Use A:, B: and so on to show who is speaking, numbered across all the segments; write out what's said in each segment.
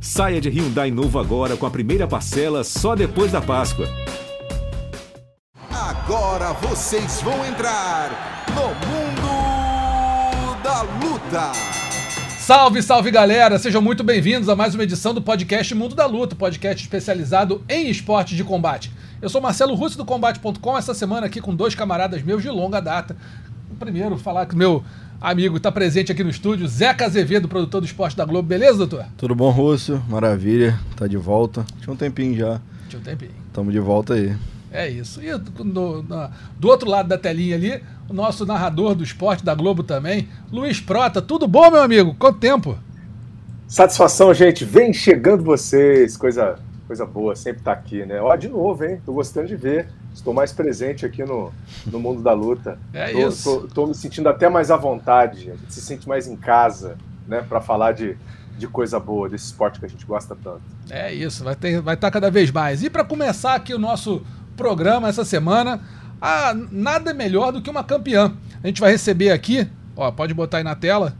A: Saia de Hyundai novo agora com a primeira parcela só depois da Páscoa.
B: Agora vocês vão entrar no mundo da luta.
C: Salve, salve galera! Sejam muito bem-vindos a mais uma edição do podcast Mundo da Luta, podcast especializado em esportes de combate. Eu sou Marcelo Russo do Combate.com, essa semana aqui com dois camaradas meus de longa data. Primeiro, falar que meu amigo está presente aqui no estúdio, Zeca Azevedo, produtor do esporte da Globo. Beleza, doutor?
D: Tudo bom, Russo? Maravilha, tá de volta. Tinha um tempinho já.
C: Tinha um tempinho.
D: Tamo de volta aí.
C: É isso. E do, do, do, outro lado da telinha ali, o nosso narrador do esporte da Globo também, Luiz Prota. Tudo bom, meu amigo? Quanto tempo?
E: Satisfação, gente. Vem chegando vocês. Coisa, coisa boa, sempre tá aqui, né? Ó, de novo, hein? Tô gostando de ver. Estou mais presente aqui no, no mundo da luta.
C: É
E: tô,
C: isso.
E: Tô, tô me sentindo até mais à vontade. A gente se sente mais em casa, né? Para falar de, de coisa boa, desse esporte que a gente gosta tanto.
C: É isso, vai estar vai tá cada vez mais. E para começar aqui o nosso programa essa semana, ah, nada melhor do que uma campeã. A gente vai receber aqui, ó, pode botar aí na tela,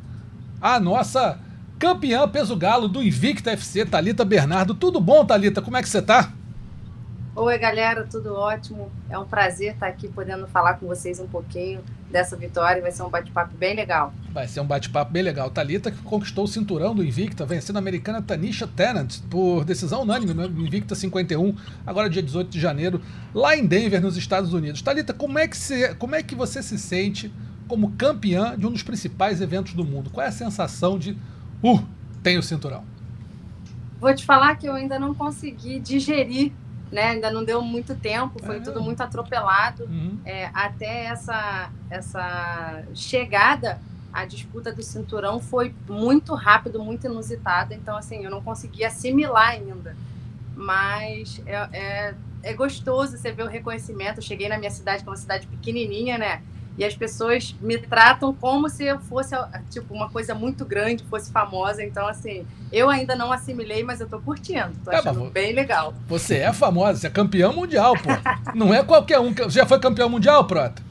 C: a nossa campeã peso galo do Invicta FC, Talita Bernardo. Tudo bom, Talita? Como é que você tá?
F: Oi, galera, tudo ótimo. É um prazer estar aqui podendo falar com vocês um pouquinho dessa vitória. Vai ser um bate-papo bem legal.
C: Vai ser um bate-papo bem legal. Talita que conquistou o cinturão do Invicta, vencendo a americana Tanisha Tennant por decisão unânime no Invicta 51, agora dia 18 de janeiro, lá em Denver, nos Estados Unidos. Talita, como é que você, como é que você se sente como campeã de um dos principais eventos do mundo? Qual é a sensação de, uh, tem o cinturão?
F: Vou te falar que eu ainda não consegui digerir né? Ainda não deu muito tempo, foi é. tudo muito atropelado.
C: Uhum.
F: É, até essa, essa chegada, a disputa do cinturão foi muito rápido, muito inusitada. Então, assim, eu não consegui assimilar ainda. Mas é, é, é gostoso você ver o reconhecimento. Eu cheguei na minha cidade, que é uma cidade pequenininha, né? E as pessoas me tratam como se eu fosse, tipo, uma coisa muito grande, fosse famosa. Então, assim, eu ainda não assimilei, mas eu tô curtindo. Tô é, achando bem legal.
C: Você é famosa, você é campeão mundial, pô. não é qualquer um. Você já foi campeão mundial, Prota?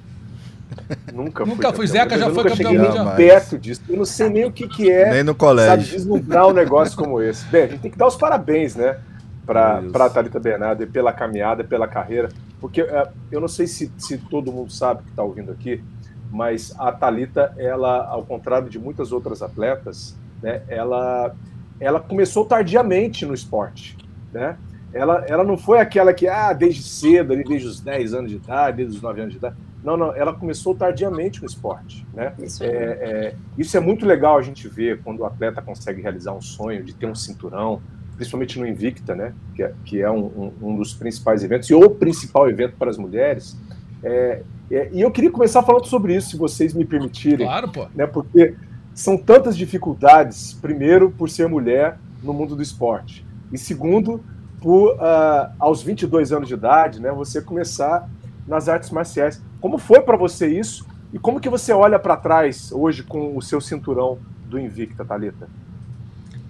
E: Nunca,
C: nunca
E: fui.
C: Zeca já foi campeão mundial.
E: perto disso. Eu não sei nem o que, que é.
D: Nem no colégio.
E: Sabe, deslumbrar um negócio como esse. Bem, a gente tem que dar os parabéns, né? Para a Thalita Bernardo pela caminhada, pela carreira. Porque é, eu não sei se, se todo mundo sabe que está ouvindo aqui, mas a Talita, ela, ao contrário de muitas outras atletas, né, ela, ela começou tardiamente no esporte, né? Ela, ela não foi aquela que, ah, desde cedo, ali, desde os 10 anos de idade, desde os 9 anos de idade. Não, não, ela começou tardiamente no esporte, né?
F: Isso
E: é, é, isso é muito legal a gente ver quando o atleta consegue realizar um sonho de ter um cinturão, principalmente no Invicta, né? Que é, que é um, um, um dos principais eventos, e o principal evento para as mulheres. É, é, e eu queria começar falando sobre isso, se vocês me permitirem.
C: Claro, pô.
E: Né, porque são tantas dificuldades, primeiro, por ser mulher no mundo do esporte, e segundo, por, uh, aos 22 anos de idade, né, você começar nas artes marciais. Como foi para você isso? E como que você olha para trás hoje com o seu cinturão do Invicta, Thalita?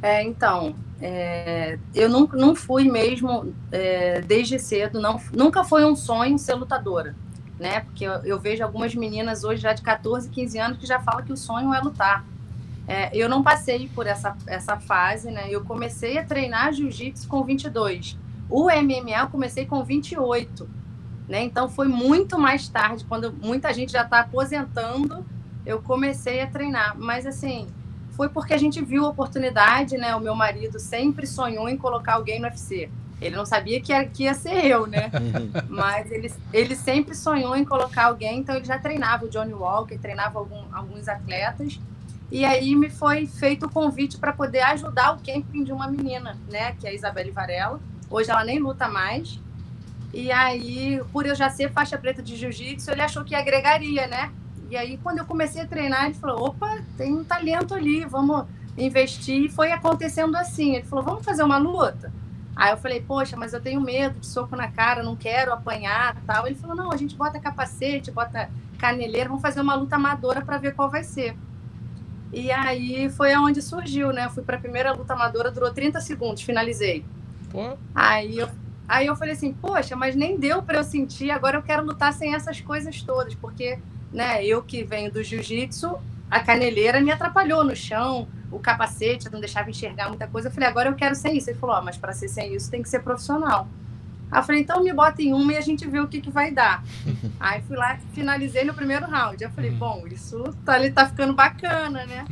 F: É, então, é, eu não, não fui mesmo é, desde cedo, não, nunca foi um sonho ser lutadora, né? Porque eu, eu, vejo algumas meninas hoje já de 14, 15 anos que já falam que o sonho é lutar. É, eu não passei por essa, essa fase, né? Eu comecei a treinar jiu-jitsu com 22. O MMA eu comecei com 28, né? Então foi muito mais tarde, quando muita gente já está aposentando, eu comecei a treinar. Mas assim, foi porque a gente viu a oportunidade, né? O meu marido sempre sonhou em colocar alguém no UFC. Ele não sabia que ia, que ia ser eu, né? Mas ele, ele sempre sonhou em colocar alguém, então ele já treinava o Johnny Walker, treinava algum, alguns atletas. E aí me foi feito o convite para poder ajudar o camping de uma menina, né? Que é a Isabelle Varela. Hoje ela nem luta mais. E aí, por eu já ser faixa preta de jiu-jitsu, ele achou que agregaria, né? E aí, quando eu comecei a treinar, ele falou: opa, tem um talento ali, vamos investir. E foi acontecendo assim. Ele falou: vamos fazer uma luta? Aí eu falei: poxa, mas eu tenho medo de soco na cara, não quero apanhar tal. Ele falou: não, a gente bota capacete, bota caneleira, vamos fazer uma luta amadora para ver qual vai ser. E aí foi aonde surgiu, né? Eu fui para a primeira luta amadora, durou 30 segundos, finalizei.
C: Pô.
F: Aí eu, aí eu falei assim: poxa, mas nem deu para eu sentir, agora eu quero lutar sem essas coisas todas, porque né? Eu que venho do jiu-jitsu, a caneleira me atrapalhou no chão, o capacete, não deixava enxergar muita coisa. Eu falei, agora eu quero ser isso. Ele falou, oh, mas para ser sem isso tem que ser profissional. Aí eu falei, então me bota em uma e a gente vê o que, que vai dar. Aí fui lá, finalizei no primeiro round. Eu falei, bom, isso tá, ele tá ficando bacana, né?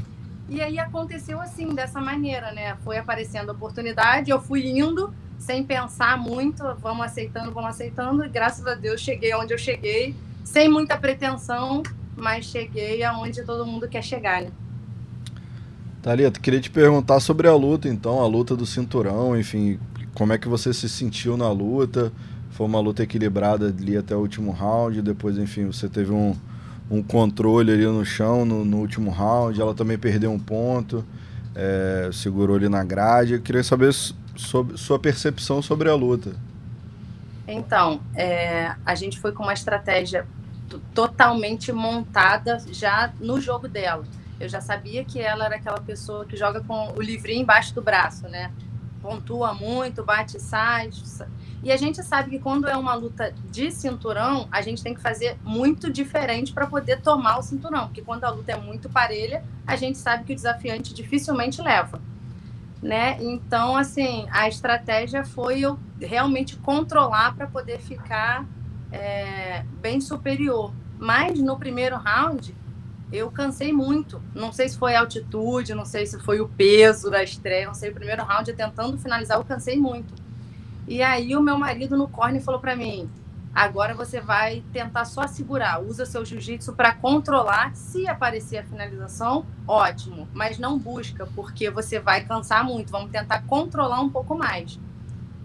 F: E aí aconteceu assim, dessa maneira, né? Foi aparecendo a oportunidade, eu fui indo sem pensar muito, vamos aceitando, vamos aceitando, e graças a Deus cheguei onde eu cheguei, sem muita pretensão, mas cheguei aonde todo mundo quer chegar, né?
D: Thalita, queria te perguntar sobre a luta, então, a luta do cinturão, enfim, como é que você se sentiu na luta? Foi uma luta equilibrada ali até o último round, depois, enfim, você teve um, um controle ali no chão no, no último round, ela também perdeu um ponto, é, segurou ali na grade. Eu queria saber sobre sua percepção sobre a luta.
F: Então, é, a gente foi com uma estratégia totalmente montada já no jogo dela. Eu já sabia que ela era aquela pessoa que joga com o livrinho embaixo do braço, né? Pontua muito, bate e sai. E a gente sabe que quando é uma luta de cinturão, a gente tem que fazer muito diferente para poder tomar o cinturão. Porque quando a luta é muito parelha, a gente sabe que o desafiante dificilmente leva. Né? Então, assim, a estratégia foi eu realmente controlar para poder ficar é, bem superior. Mas no primeiro round, eu cansei muito. Não sei se foi a altitude, não sei se foi o peso da estreia, não sei. O primeiro round, tentando finalizar, eu cansei muito. E aí o meu marido no corner falou para mim: agora você vai tentar só segurar, usa seu jiu-jitsu para controlar. Se aparecer a finalização, ótimo, mas não busca, porque você vai cansar muito. Vamos tentar controlar um pouco mais.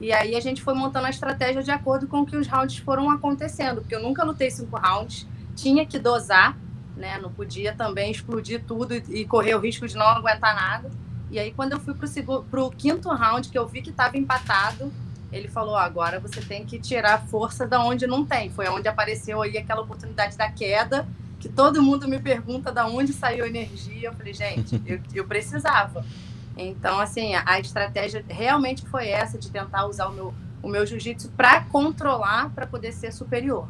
F: E aí a gente foi montando a estratégia de acordo com que os rounds foram acontecendo, porque eu nunca lutei cinco rounds, tinha que dosar né? Não podia também explodir tudo e, correr o risco de não aguentar nada. E aí, quando eu fui para o quinto round, que eu vi que estava empatado, ele falou: agora você tem que tirar força da onde não tem. Foi onde apareceu aí aquela oportunidade da queda, que todo mundo me pergunta da onde saiu a energia. Eu falei: gente, eu, eu precisava. Então, assim, a, a estratégia realmente foi essa de tentar usar o meu, o meu jiu-jitsu para controlar, para poder ser superior.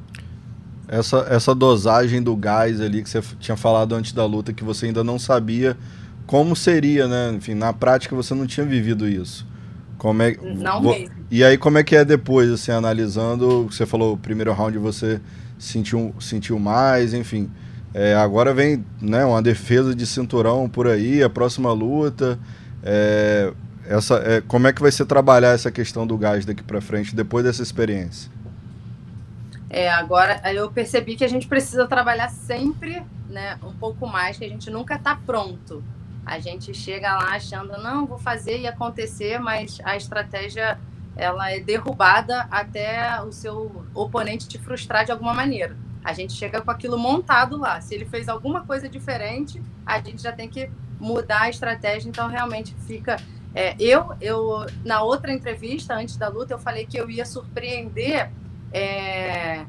D: Essa, essa dosagem do gás ali que você tinha falado antes da luta, que você ainda não sabia como seria, né? Enfim, na prática você não tinha vivido isso. Como é,
F: não mesmo.
D: E aí, como é que é depois, assim, analisando? Você falou o primeiro round você sentiu, sentiu mais, enfim. É, agora vem né, uma defesa de cinturão por aí, a próxima luta. É, essa, é, como é que vai ser trabalhar essa questão do gás daqui para frente depois dessa experiência?
F: É, agora eu percebi que a gente precisa trabalhar sempre né, um pouco mais, que a gente nunca está pronto. A gente chega lá achando, não, vou fazer e acontecer, mas a estratégia ela é derrubada até o seu oponente te frustrar de alguma maneira. A gente chega com aquilo montado lá. Se ele fez alguma coisa diferente, a gente já tem que mudar a estratégia. Então, realmente fica. É, eu, eu, na outra entrevista, antes da luta, eu falei que eu ia surpreender é,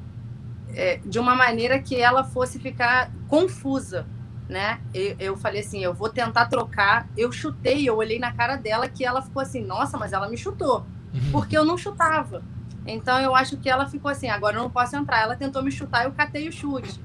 F: é, de uma maneira que ela fosse ficar confusa, né? Eu, eu, falei assim, eu vou tentar trocar. Eu chutei, eu olhei na cara dela que ela ficou assim, nossa, mas ela me chutou, uhum. porque eu não chutava. Então eu acho que ela ficou assim, agora eu não posso entrar. Ela tentou me chutar, eu catei o chute.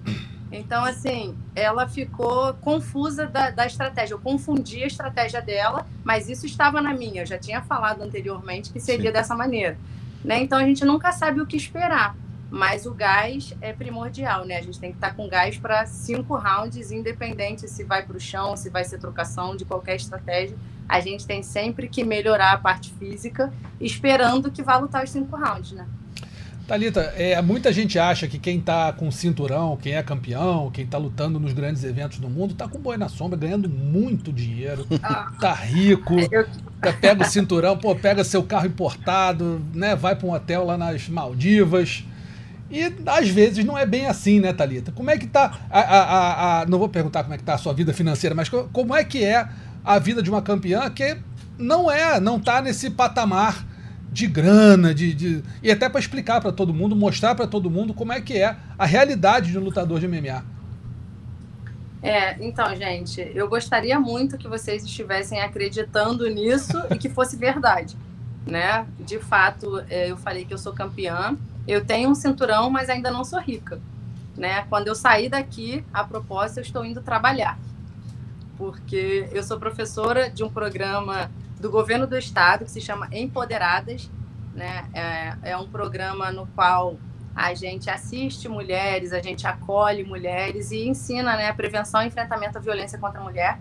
F: Então, assim, ela ficou confusa da, da, estratégia. Eu confundi a estratégia dela, mas isso estava na minha. Eu já tinha falado anteriormente que seria Sim. dessa maneira. Né? Então a gente nunca sabe o que esperar. Mas o gás é primordial, né? A gente tem que estar com gás para cinco rounds, independente se vai para o chão, se vai ser trocação, de qualquer estratégia. A gente tem sempre que melhorar a parte física, esperando que vá lutar os cinco rounds, né?
C: Talita, é, muita gente acha que quem está com cinturão, quem é campeão, quem está lutando nos grandes eventos do mundo, está com boi na sombra, ganhando muito dinheiro, ah. tá rico, pega o cinturão, pô, pega seu carro importado, né, vai para um hotel lá nas Maldivas. E às vezes não é bem assim, né, Talita? Como é que tá a, a, a, não vou perguntar como é que tá a sua vida financeira, mas como é que é a vida de uma campeã que não é, não tá nesse patamar de grana, de, de e até para explicar para todo mundo, mostrar para todo mundo como é que é a realidade de um lutador de MMA.
F: É, então, gente, eu gostaria muito que vocês estivessem acreditando nisso e que fosse verdade, né? De fato, é, eu falei que eu sou campeã, eu tenho um cinturão, mas ainda não sou rica, né? Quando eu sair daqui, a propósito, eu estou indo trabalhar. porque eu sou professora de um programa do governo do estado que se chama Empoderadas, né? É, é um programa no qual a gente assiste mulheres, a gente acolhe mulheres e ensina, né, a prevenção e enfrentamento à violência contra a mulher,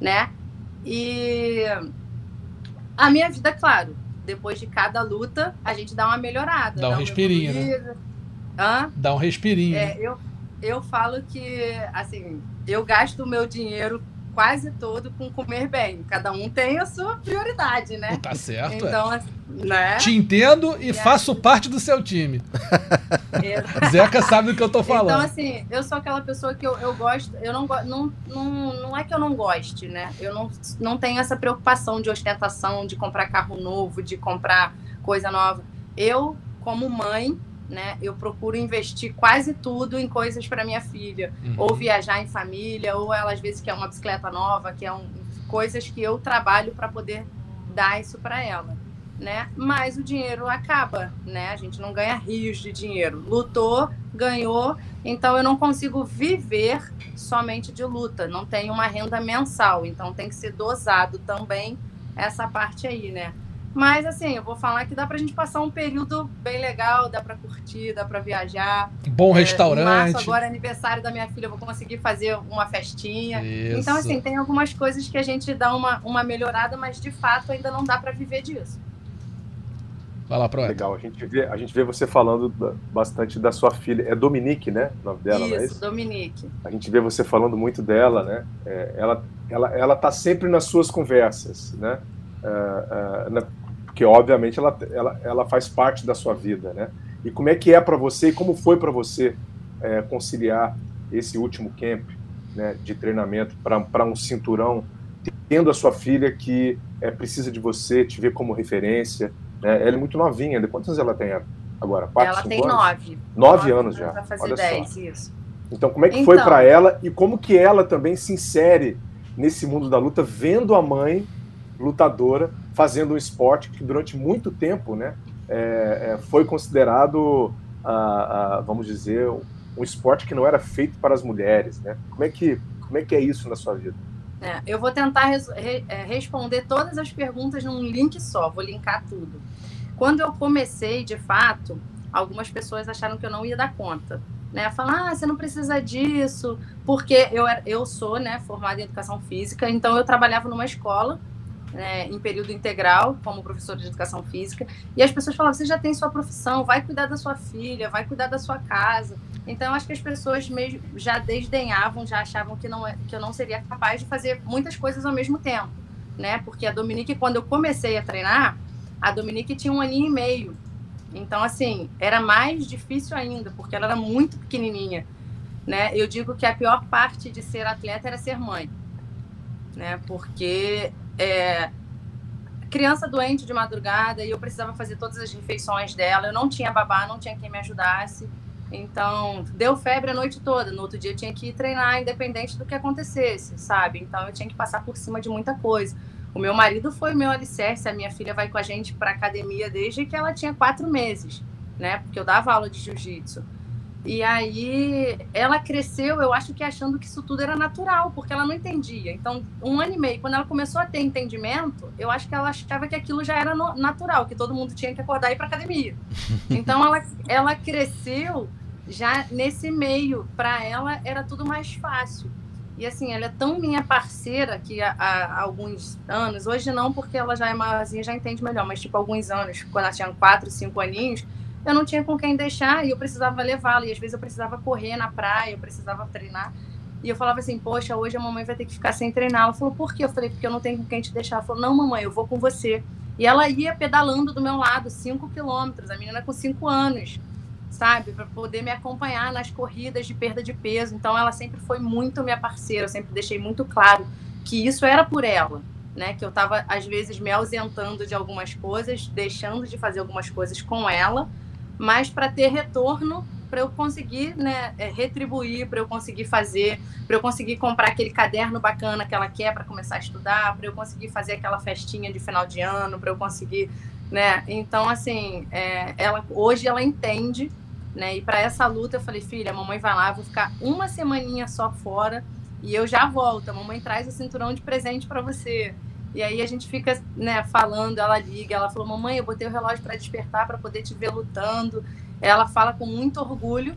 F: né? E a minha vida, claro, depois de cada luta, a gente dá uma melhorada.
C: Dá um respirinho, né?
F: Hã?
C: Dá um respirinho.
F: É, eu, eu falo que, assim, eu gasto o meu dinheiro quase todo com comer bem. Cada um tem a sua prioridade, né?
C: Tá certo.
F: É. Então, é. né?
C: Te entendo e, e faço aí... parte do seu time. Zeca sabe do que eu tô falando.
F: Então, assim, eu sou aquela pessoa que eu, eu gosto, eu não, não, não, não é que eu não goste, né? Eu não, não tenho essa preocupação de ostentação, de comprar carro novo, de comprar coisa nova. Eu, como mãe, né? Eu procuro investir quase tudo em coisas para minha filha, uhum. ou viajar em família, ou ela às vezes quer uma bicicleta nova, que é um, coisas que eu trabalho para poder dar isso para ela, né? Mas o dinheiro acaba, né? A gente não ganha rios de dinheiro. Lutou, ganhou, então eu não consigo viver somente de luta, não tenho uma renda mensal, então tem que ser dosado também essa parte aí, né? Mas, assim, eu vou falar que dá pra gente passar um período bem legal, dá pra curtir, dá pra viajar.
C: Bom restaurante. É,
F: março, agora é aniversário da minha filha, eu vou conseguir fazer uma festinha. Isso. Então, assim, tem algumas coisas que a gente dá uma, uma melhorada, mas de fato ainda não dá pra viver disso.
C: Vai lá, Proeta.
E: Legal, a gente, vê, a gente vê você falando bastante da sua filha. É Dominique, né? O nome dela,
F: isso,
E: não é
F: isso? Dominique.
E: A gente vê você falando muito dela, né? É, ela, ela, ela tá sempre nas suas conversas, né? Uh, uh, na, porque obviamente ela, ela, ela faz parte da sua vida, né? E como é que é para você, como foi para você é, conciliar esse último camp né, de treinamento para um cinturão, tendo a sua filha que é, precisa de você, te ver como referência, né? Ela é muito novinha, de quantos anos ela tem agora?
F: Quatro, ela tem
E: anos?
F: nove.
E: Nove, anos já.
F: Vai fazer Olha dez, só. isso.
E: Então, como é que então... foi para ela e como que ela também se insere nesse mundo da luta, vendo a mãe lutadora fazendo um esporte que durante muito tempo né, é, é, foi considerado, vamos dizer, um esporte que não era feito para as mulheres. Né? Como, é que, como é que é isso na sua vida?
F: É, eu vou tentar re, é, responder todas as perguntas num link só, vou linkar tudo. Quando eu comecei, de fato, algumas pessoas acharam que eu não ia dar conta. Né? Falar, ah, você não precisa disso, porque eu, eu sou né, formada em educação física, então eu trabalhava numa escola né, em período integral, como professor de educação física, e as pessoas falavam: você já tem sua profissão, vai cuidar da sua filha, vai cuidar da sua casa. Então, acho que as pessoas mesmo já desdenhavam, já achavam que, não, é, que eu não seria capaz de fazer muitas coisas ao mesmo tempo, né? Porque a Dominique, quando eu comecei a treinar, a Dominique tinha um aninho e meio. Então, assim, era mais difícil ainda, porque ela era muito pequenininha, né? Eu digo que a pior parte de ser atleta era ser mãe, né? Porque é, criança doente de madrugada e eu precisava fazer todas as refeições dela. Eu não tinha babá, não tinha quem me ajudasse. Então, deu febre a noite toda. No outro dia eu tinha que treinar, independente do que acontecesse, sabe? Então, eu tinha que passar por cima de muita coisa. O meu marido foi meu alicerce. A minha filha vai com a gente para academia desde que ela tinha quatro meses, né? Porque eu dava aula de jiu-jitsu. E aí ela cresceu, eu acho que achando que isso tudo era natural, porque ela não entendia. Então, um ano e meio, quando ela começou a ter entendimento, eu acho que ela achava que aquilo já era natural, que todo mundo tinha que acordar e ir para academia. Então, ela, ela cresceu já nesse meio. Para ela era tudo mais fácil. E assim, ela é tão minha parceira que há, há, alguns anos, hoje não, porque ela já é maiorzinha, já entende melhor, mas tipo, alguns anos, quando ela tinha quatro, cinco aninhos, eu não tinha com quem deixar e eu precisava levá-lo. E às vezes eu precisava correr na praia, eu precisava treinar. E eu falava assim, poxa, hoje a mamãe vai ter que ficar sem treinar. Ela falou, por quê? Eu falei, porque eu não tenho com quem te deixar. Ela falou, não, mamãe, eu vou com você. E ela ia pedalando do meu lado, 5 quilômetros, a menina com 5 anos, sabe? Para poder me acompanhar nas corridas de perda de peso. Então ela sempre foi muito minha parceira, eu sempre deixei muito claro que isso era por ela. Né, que eu estava às vezes me ausentando de algumas coisas, deixando de fazer algumas coisas com ela, mas para ter retorno para eu conseguir né, é, retribuir, para eu conseguir fazer, para eu conseguir comprar aquele caderno bacana que ela quer para começar a estudar, para eu conseguir fazer aquela festinha de final de ano, para eu conseguir, né? Então, assim, é, ela hoje ela entende, né? E para essa luta eu falei, filha, mamãe vai lá, vou ficar uma semaninha só fora e eu já volto. A mamãe traz o cinturão de presente para você. E aí a gente fica, né, falando, ela liga, ela falou: "Mamãe, eu botei o relógio para despertar para poder te ver lutando". Ela fala com muito orgulho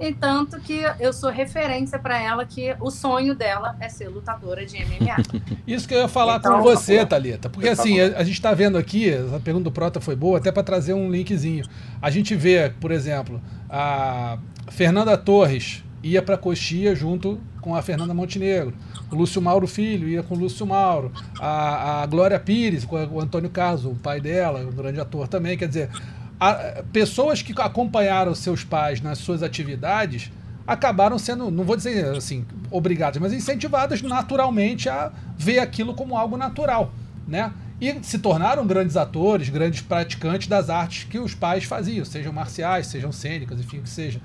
F: e tanto que eu sou referência para ela que o sonho dela é ser lutadora de MMA.
C: Isso que eu ia falar então, com você, Thalita. Porque assim, a, a gente está vendo aqui, a pergunta do Prota foi boa, até para trazer um linkzinho. A gente vê, por exemplo, a Fernanda Torres ia para Coxia junto com a Fernanda Montenegro. O Lúcio Mauro Filho ia com o Lúcio Mauro. A, a Glória Pires com o Antônio Carlos, o pai dela, um grande ator também. Quer dizer, a, pessoas que acompanharam seus pais nas suas atividades acabaram sendo, não vou dizer assim, obrigadas, mas incentivadas naturalmente a ver aquilo como algo natural, né? E se tornaram grandes atores, grandes praticantes das artes que os pais faziam, sejam marciais, sejam cênicas, enfim, que seja.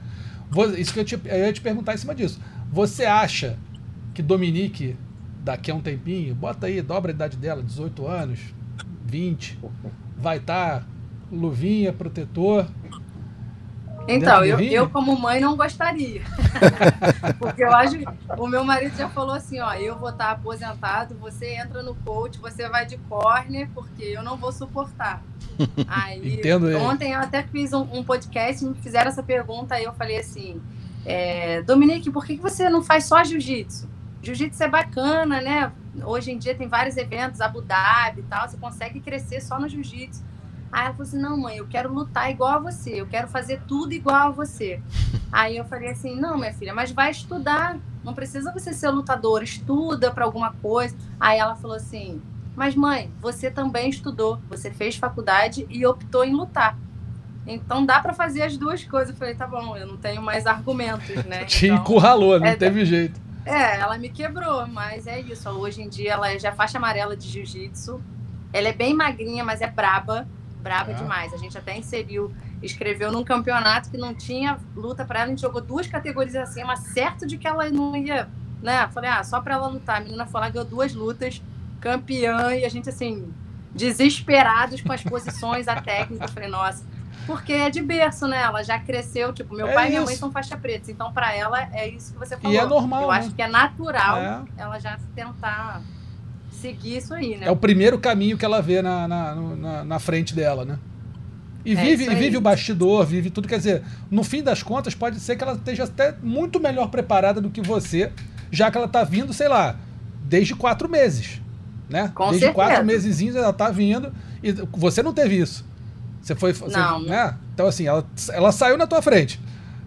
C: Isso que eu, te, eu ia te perguntar em cima disso. Você acha que Dominique, daqui a um tempinho, bota aí, dobra a idade dela, 18 anos, 20, vai estar tá luvinha, protetor.
F: Então, eu, eu como mãe não gostaria. Porque eu acho o meu marido já falou assim, ó, eu vou estar aposentado, você entra no coach, você vai de corner, porque eu não vou suportar. Aí, Entendo ontem eu até fiz um, um podcast, me fizeram essa pergunta, aí eu falei assim, é, Dominique, por que você não faz só jiu-jitsu? Jiu-jitsu é bacana, né? Hoje em dia tem vários eventos, Abu Dhabi e tal, você consegue crescer só no jiu-jitsu. Aí ela falou assim: não, mãe, eu quero lutar igual a você, eu quero fazer tudo igual a você. Aí eu falei assim: não, minha filha, mas vai estudar. Não precisa você ser lutadora, estuda para alguma coisa. Aí ela falou assim: mas mãe, você também estudou, você fez faculdade e optou em lutar. Então dá para fazer as duas coisas. Eu falei: tá bom, eu não tenho mais argumentos, né?
C: Te
F: então,
C: encurralou, não é, teve jeito.
F: É, ela me quebrou, mas é isso. Hoje em dia ela é já faixa amarela de jiu-jitsu. Ela é bem magrinha, mas é braba braba é. demais. A gente até inseriu, escreveu num campeonato que não tinha luta para ela, a gente jogou duas categorias acima, certo de que ela não ia, né? Falei, ah, só para ela lutar. A menina foi lá, ganhou duas lutas, campeã, e a gente, assim, desesperados com as posições, a técnica. falei, nossa. Porque é de berço, né? Ela já cresceu, tipo, meu é pai isso. e minha mãe são faixa preta, então para ela é isso que você falou.
C: E é normal.
F: Eu
C: né?
F: acho que é natural é. ela já tentar seguir isso aí, né?
C: É o primeiro caminho que ela vê na, na, na, na frente dela, né? E é vive, e vive o bastidor, vive tudo. Quer dizer, no fim das contas, pode ser que ela esteja até muito melhor preparada do que você, já que ela está vindo, sei lá, desde quatro meses. Né?
F: Com
C: desde
F: certeza.
C: quatro meses ela está vindo. E você não teve isso. Você foi. Você,
F: não.
C: Né? Então, assim, ela, ela saiu na tua frente.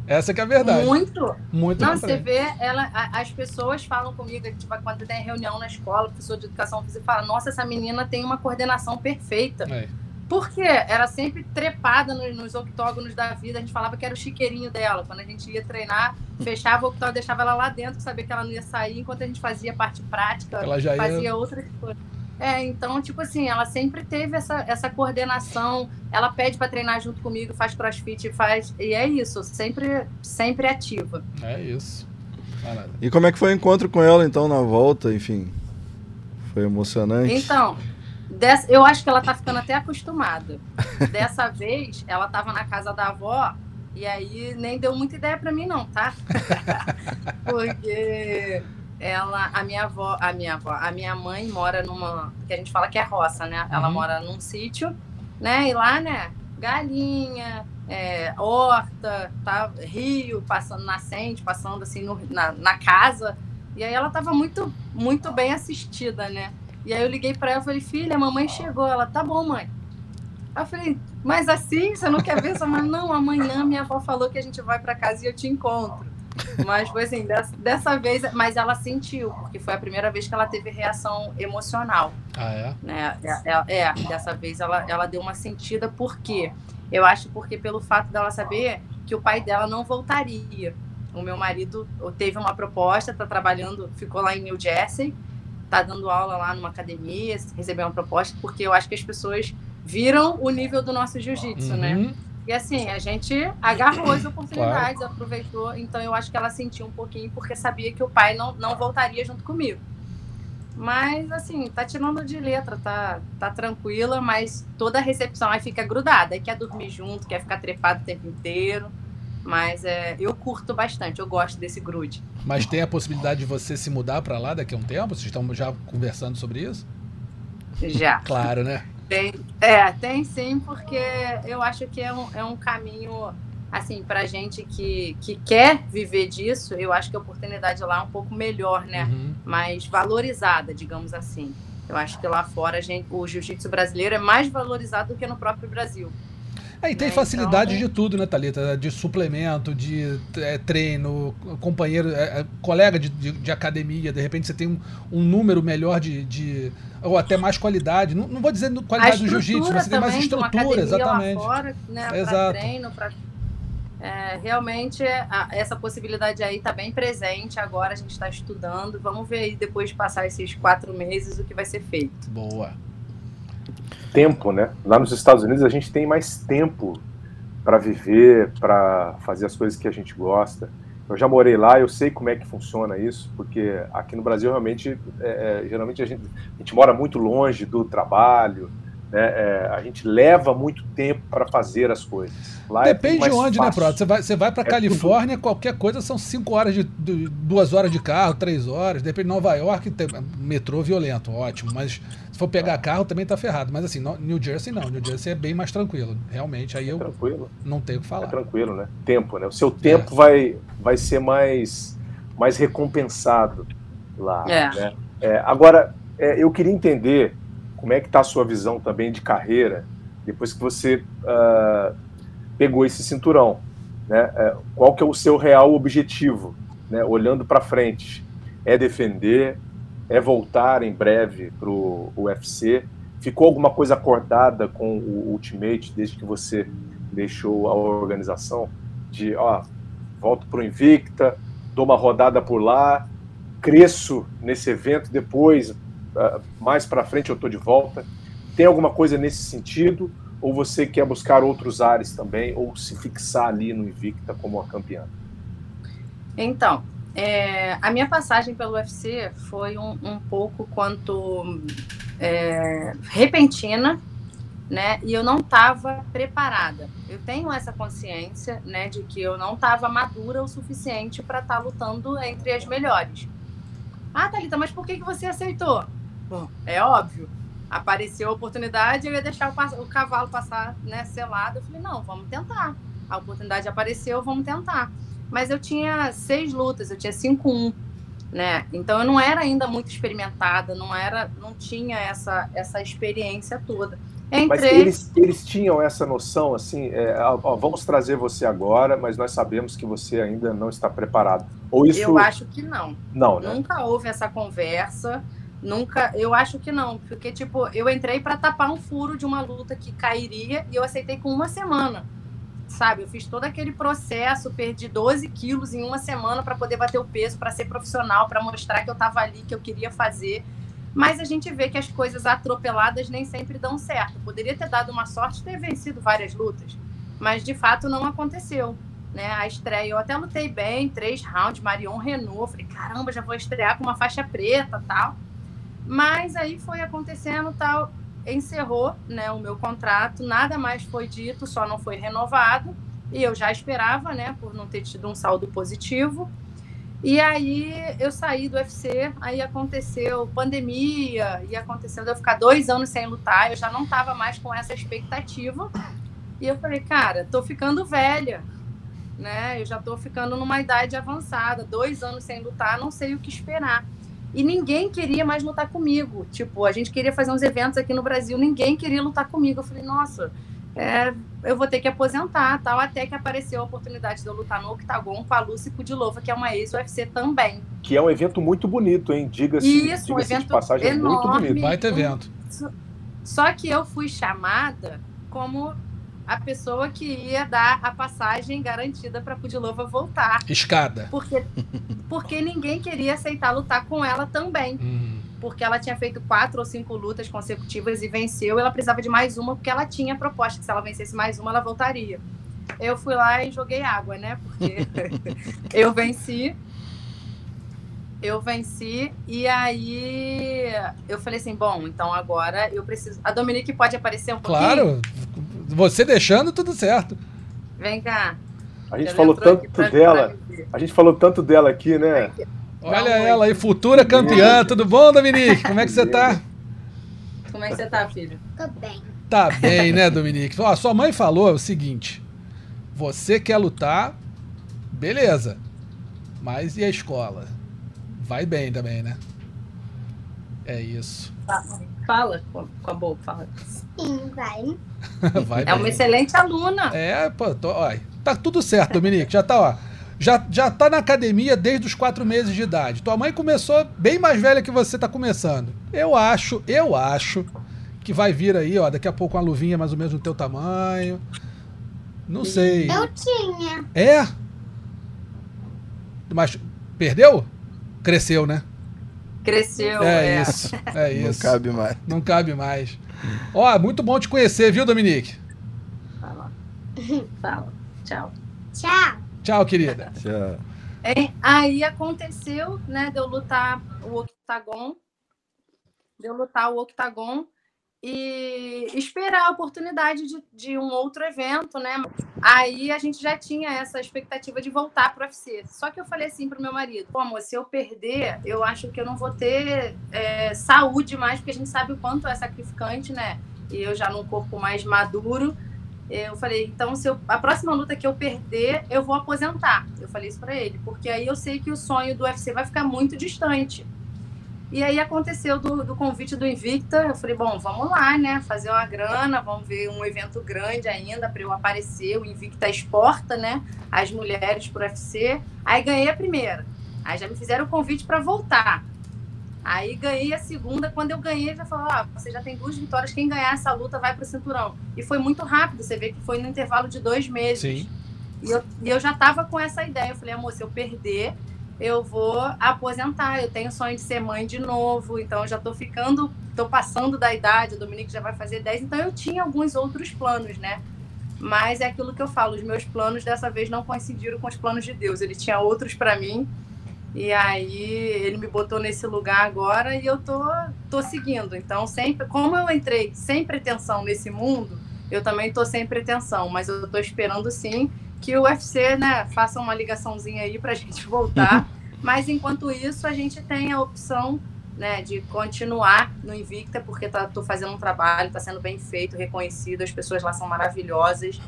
C: Essa que é a verdade.
F: Muito.
C: Muito
F: Não, você vê, ela, as pessoas falam comigo, tipo, quando tem reunião na escola, professor de educação física fala, nossa, essa menina tem uma coordenação perfeita. É. Porque era sempre trepada nos, nos, octógonos da vida. A gente falava que era o chiqueirinho dela. Quando a gente ia treinar, fechava o octógono, deixava ela lá dentro, sabia que ela não ia sair, enquanto a gente fazia parte prática, ela já fazia ia... outras coisas. É, então, tipo assim, ela sempre teve essa, essa coordenação. Ela pede para treinar junto comigo, faz crossfit, faz. E é isso, sempre, sempre ativa.
C: É isso.
D: E como é que foi o encontro com ela, então, na volta? Enfim, foi emocionante?
F: Então, dessa, eu acho que ela tá ficando até acostumada. Dessa vez, ela tava na casa da avó. E aí nem deu muita ideia para mim não, tá? Porque ela, a minha avó, a minha avó, a minha mãe mora numa, que a gente fala que é roça, né? Ela uhum. mora num sítio, né? E lá, né? Galinha, é, horta, tá, rio, passando nascente, passando assim no, na, na casa. E aí ela tava muito, muito bem assistida, né? E aí eu liguei para ela e falei, filha, a mamãe chegou. Ela, tá bom, mãe. Aí eu falei, mas assim, você não quer ver mãe? Não, amanhã minha avó falou que a gente vai para casa e eu te encontro. Mas foi assim, dessa, dessa, vez, mas ela sentiu, porque foi a primeira vez que ela teve reação emocional.
C: Ah, é?
F: Né? É, é, é dessa vez ela, ela deu uma sentida, por quê? Eu acho porque pelo fato dela saber que o pai dela não voltaria. O meu marido teve uma proposta, está trabalhando, ficou lá em New Jersey, está dando aula lá numa academia, recebeu uma proposta, porque eu acho que as pessoas viram o nível do nosso jiu-jitsu, né? uhum. né? E assim, a gente agarrou as oportunidades, claro. aproveitou. Então eu acho que ela sentiu um pouquinho porque sabia que o pai não, não voltaria junto comigo. Mas assim, tá tirando de letra, tá, tá tranquila, mas toda a recepção aí fica grudada, aí quer dormir junto, quer ficar trepado o tempo inteiro. Mas é, eu curto bastante, eu gosto desse grude.
C: Mas tem a possibilidade de você se mudar para lá daqui a um tempo? Vocês estão já conversando sobre isso?
F: Já.
C: Claro, né?
F: Tem, é, tem sim, porque eu acho que é um, é um caminho, assim, pra gente que, que quer viver disso, eu acho que a oportunidade lá é um pouco melhor, né?
C: Uhum.
F: Mais valorizada, digamos assim. Eu acho que lá fora a gente, o jiu-jitsu brasileiro é mais valorizado do que no próprio Brasil.
C: É, e tem
F: Né,
C: facilidade
F: então-
C: de tudo, né, Thalita? De suplemento, de é, treino, companheiro, é, é, colega de, de, de academia, de repente você tem um, um número melhor de, de- ou até mais qualidade. Não, não vou dizer qualidade do jiu-jitsu, mas você tem mais estrutura, exatamente.
F: Fora, né, pra
C: Exato.
F: treino, pra, é, realmente a- essa possibilidade aí está bem presente. Agora a gente está estudando. Vamos ver aí depois de passar esses quatro meses o que vai ser feito.
C: Boa.
E: tempo, né? Lá nos Estados Unidos a gente tem mais tempo para viver, para fazer as coisas que a gente gosta. Eu já morei lá, eu sei como é que funciona isso, porque aqui no Brasil realmente, é, é, geralmente a gente, a gente mora muito longe do trabalho, né? É, a gente leva muito tempo para fazer as coisas. Lá é tudo
C: Depende de
E: mais
C: onde, né,
E: fácil.
C: Proto? Você vai, você vai pra
E: É
C: Califórnia, qualquer coisa são 5 horas de. 2 horas de carro, 3 horas. Depende de Nova York, tem metrô violento, ótimo. Mas se for pegar carro, também tá ferrado. Mas assim, no- New Jersey não. New Jersey é bem mais tranquilo. Realmente, aí eu
E: Tranquilo.
C: não tenho o que
E: É
C: falar.
E: tranquilo, né? Tempo, né? O seu tempo vai, vai ser mais, mais recompensado lá.
F: É.
E: né? É, agora, é, eu queria entender como é que está a sua visão também de carreira depois que você ah, pegou esse cinturão. Né? É, qual que é o seu real objetivo, né? olhando para frente? É defender? É voltar em breve para o UFC? Ficou alguma coisa acordada com o Ultimate desde que você deixou a organização? De, ó, volto para o Invicta, dou uma rodada por lá, cresço nesse evento, depois, mais para frente, eu estou de volta. Tem alguma coisa nesse sentido? Ou você quer buscar outros ares também, ou se fixar ali no Invicta como uma campeã?
F: Então, é, a minha passagem pelo UFC foi um, um pouco quanto é, repentina, né? E eu não estava preparada. Eu tenho essa consciência, né, de que eu não estava madura o suficiente para estar lutando entre as melhores. Ah, Thalita, mas por que, que você aceitou? Bom, é óbvio. Apareceu a oportunidade, eu ia deixar o, o cavalo passar, né, selado. Eu falei, não, vamos tentar. A oportunidade apareceu, vamos tentar mas eu tinha seis lutas, eu tinha 5-1, né? Então eu não era ainda muito experimentada, não era, não tinha essa, essa experiência toda.
E: Mas
F: Entrei,
E: eles, eles tinham essa noção, assim, é, ó, ó, vamos trazer você agora, mas nós sabemos que você ainda não está preparado. Ou isso...
F: eu acho que não.
E: Não, né?
F: Nunca houve essa conversa, nunca, eu acho que não, porque tipo, eu entrei para tapar um furo de uma luta que cairia e eu aceitei com uma semana. Sabe, eu fiz todo aquele processo, perdi 12 quilos em uma semana para poder bater o peso, para ser profissional, para mostrar que eu estava ali, que eu queria fazer. Mas a gente vê que as coisas atropeladas nem sempre dão certo. Poderia ter dado uma sorte ter vencido várias lutas, mas de fato não aconteceu. Né? A estreia, eu até lutei bem, três rounds, Marion Renault. Falei, caramba, já vou estrear com uma faixa preta tal. Mas aí foi acontecendo tal, encerrou né, o meu contrato, nada mais foi dito, só não foi renovado. E eu já esperava, né, por não ter tido um saldo positivo. E aí eu saí do UFC, aí aconteceu pandemia, e aconteceu de eu ficar dois anos sem lutar, eu já não estava mais com essa expectativa. E eu falei, cara, tô ficando velha, né? Eu já tô ficando numa idade avançada, dois anos sem lutar, não sei o que esperar. E ninguém queria mais lutar comigo. Tipo, a gente queria fazer uns eventos aqui no Brasil, ninguém queria lutar comigo. Eu falei, nossa, é, eu vou ter que aposentar, tal, até que apareceu a oportunidade de eu lutar no Octagon com a Lucy Kudilova, que é uma ex-UFC também.
E: Que é um evento muito bonito, hein? Diga-se
F: Isso, um
E: diga de
F: evento
E: passagem, é muito
F: enorme.
E: bonito.
C: Baita evento.
F: Só que eu fui chamada como a pessoa que ia dar a passagem garantida para Kudilova voltar.
C: Escada.
F: Porque, porque ninguém queria aceitar lutar com ela também.
C: Hum.
F: Porque ela tinha feito quatro ou cinco lutas consecutivas e venceu. Ela precisava de mais uma, porque ela tinha proposta que se ela vencesse mais uma, ela voltaria. Eu fui lá e joguei água, né? Porque eu venci. Eu venci e aí eu falei assim, bom, então agora eu preciso. A Dominique pode aparecer um pouquinho?
C: Claro. Você deixando, tudo certo.
F: Vem cá.
E: A gente falou tanto dela. A gente falou tanto dela aqui, né?
C: Olha ela aí, futura campeã. Tudo bom, Dominique? Como é que você tá?
F: Como é que você tá, filho?
G: Tô bem.
C: Tá bem, né, Dominique? Ó, sua mãe falou o seguinte: você quer lutar, beleza. Mas e a escola? Vai bem também, né? É isso.
F: Fala com a boca, fala.
G: Sim, vai.
C: Vai
F: É uma excelente aluna.
C: É, pô, tô, ó, tá tudo certo, Dominique. Já tá, ó. Já, já tá na academia desde os quatro meses de idade. Tua mãe começou bem mais velha que você tá começando. Eu acho, eu acho que vai vir aí, ó, daqui a pouco uma luvinha mais ou menos do teu tamanho. Não sei.
G: Eu tinha.
C: É? Mas perdeu? Cresceu, né?
F: Cresceu.
C: É,
F: é.
C: isso. É
D: Não
C: isso.
D: cabe mais.
C: Não cabe mais. Ó, muito bom te conhecer, viu, Dominique?
F: Fala. Fala. Tchau.
G: Tchau.
C: Tchau, querida.
D: Tchau.
F: É, aí aconteceu, né, de eu lutar o octagon, de eu lutar o octagon e esperar a oportunidade de, de um outro evento, né? Aí a gente já tinha essa expectativa de voltar para o UFC. Só que eu falei assim pro meu marido: pô, amor, se eu perder, eu acho que eu não vou ter é, saúde mais, porque a gente sabe o quanto é sacrificante, né? E eu já num corpo mais maduro. Eu falei, então, se eu, a próxima luta que eu perder, eu vou aposentar. Eu falei isso pra ele, porque aí eu sei que o sonho do UFC vai ficar muito distante. E aí aconteceu do, do convite do Invicta. Eu falei, bom, vamos lá, né? Fazer uma grana, vamos ver um evento grande ainda para eu aparecer. O Invicta exporta, né? As mulheres pro UFC. Aí ganhei a primeira. Aí já me fizeram o convite para voltar. Aí ganhei a segunda. Quando eu ganhei, já falou: ah, você já tem duas vitórias. Quem ganhar essa luta vai pro cinturão. E foi muito rápido. Você vê que foi no intervalo de dois meses.
C: Sim.
F: E eu, e eu já tava com essa ideia. Eu falei, amor, se eu perder, eu vou aposentar. Eu tenho sonho de ser mãe de novo. Então já tô ficando, tô passando da idade. O Dominique já vai fazer 10. Então eu tinha alguns outros planos, né? Mas é aquilo que eu falo, os meus planos dessa vez não coincidiram com os planos de Deus. Ele tinha outros para mim. E aí ele me botou nesse lugar agora e eu tô, tô seguindo. Então, sempre, como eu entrei sem pretensão nesse mundo, eu também tô sem pretensão, mas eu tô esperando sim que o UFC, né, faça uma ligaçãozinha aí pra gente voltar. mas enquanto isso, a gente tem a opção, né, de continuar no Invicta, porque tá, tô fazendo um trabalho, tá sendo bem feito, reconhecido, as pessoas lá são maravilhosas.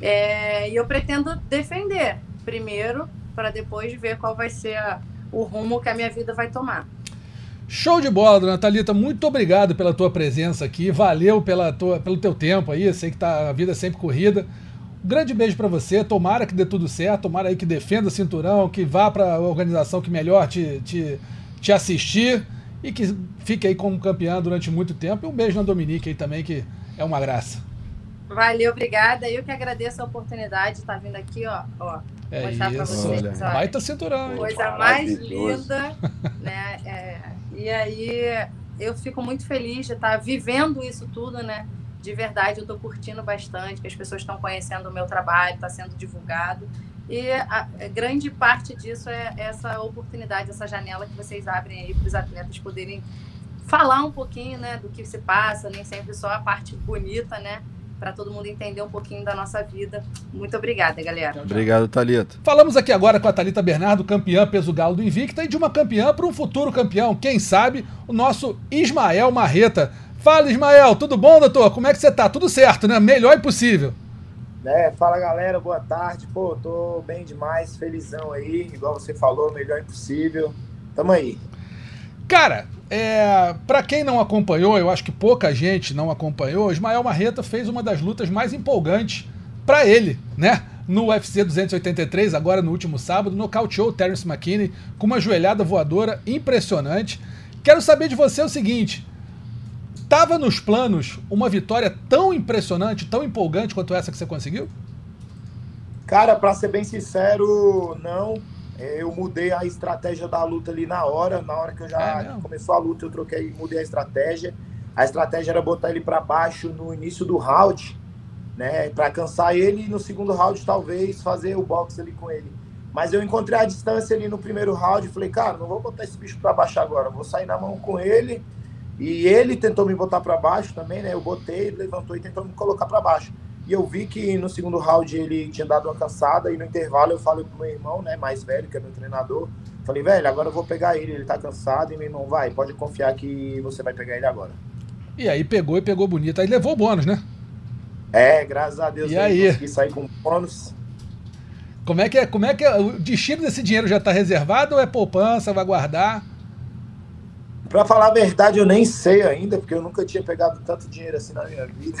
F: É, e eu pretendo defender primeiro, para depois ver qual vai ser a, o rumo que a minha vida vai tomar.
C: Show de bola, dona Thalita. Muito obrigado pela tua presença aqui. Valeu pela tua, pelo teu tempo aí. Eu sei que tá, a vida é sempre corrida. Grande beijo para você. Tomara que dê tudo certo. Tomara aí que defenda o cinturão, que vá para a organização que melhor te, te, te assistir e que fique aí como campeã durante muito tempo. E um beijo na Dominique aí também, que é uma graça.
F: Valeu, obrigada. Eu que agradeço a oportunidade de estar vindo aqui, ó. ó
C: É
F: mostrar para
C: isso.
F: vocês.
D: Olha.
F: ó.
C: Baita cinturão, hein?
F: coisa mais linda, né? É, e aí eu fico muito feliz de estar vivendo isso tudo, né? De verdade, eu estou curtindo bastante, que as pessoas estão conhecendo o meu trabalho, está sendo divulgado. E a, a grande parte disso é essa oportunidade, essa janela que vocês abrem aí para os atletas poderem falar um pouquinho, né, do que se passa, nem sempre só a parte bonita, né? Para todo mundo entender um pouquinho da nossa vida. Muito obrigada, galera.
D: Obrigado, Thalita.
C: Falamos aqui agora com a Thalita Bernardo, campeã peso galo do Invicta, e de uma campeã para um futuro campeão, quem sabe, o nosso Ismael Marreta. Fala, Ismael, tudo bom, doutor? Como é que você tá? Tudo certo, né? Melhor impossível.
H: né? Fala galera, boa tarde. Pô, tô bem demais, felizão aí, igual você falou, melhor impossível. Tamo aí.
C: Cara, é, para quem não acompanhou, eu acho que pouca gente não acompanhou, Ismael Marreta fez uma das lutas mais empolgantes para ele, né? No UFC 283, agora no último sábado, nocauteou o Terence McKinney com uma joelhada voadora impressionante. Quero saber de você o seguinte: tava nos planos uma vitória tão impressionante, tão empolgante quanto essa que você conseguiu?
H: Cara, pra ser bem sincero, não. É, Eu mudei a estratégia da luta ali na hora. Na hora que eu
C: É
H: já
C: mesmo?
H: começou a luta, eu troquei, mudei a estratégia. A estratégia era botar ele pra baixo no início do round, né? Pra cansar ele e no segundo round talvez fazer o boxe ali com ele. Mas eu encontrei a distância ali no primeiro round e falei, cara, não vou botar esse bicho pra baixo agora, vou sair na mão com ele. E ele tentou me botar pra baixo também, né? Eu botei, ele levantou e tentou me colocar pra baixo. E eu vi que no segundo round ele tinha dado uma cansada e no intervalo eu falei pro meu irmão, né, mais velho, que é meu treinador, falei, velho, agora eu vou pegar ele, ele tá cansado e meu irmão, vai, pode confiar que você vai pegar ele agora.
C: E aí pegou e pegou bonito. Aí levou o bônus, né?
H: É, graças a Deus
C: E
H: eu
C: aí?
H: consegui sair com bônus.
C: Como é que é? Como é que é? O destino desse dinheiro já tá reservado ou é poupança, vai guardar?
H: Pra falar a verdade, eu nem sei ainda, porque eu nunca tinha pegado tanto dinheiro assim na minha vida.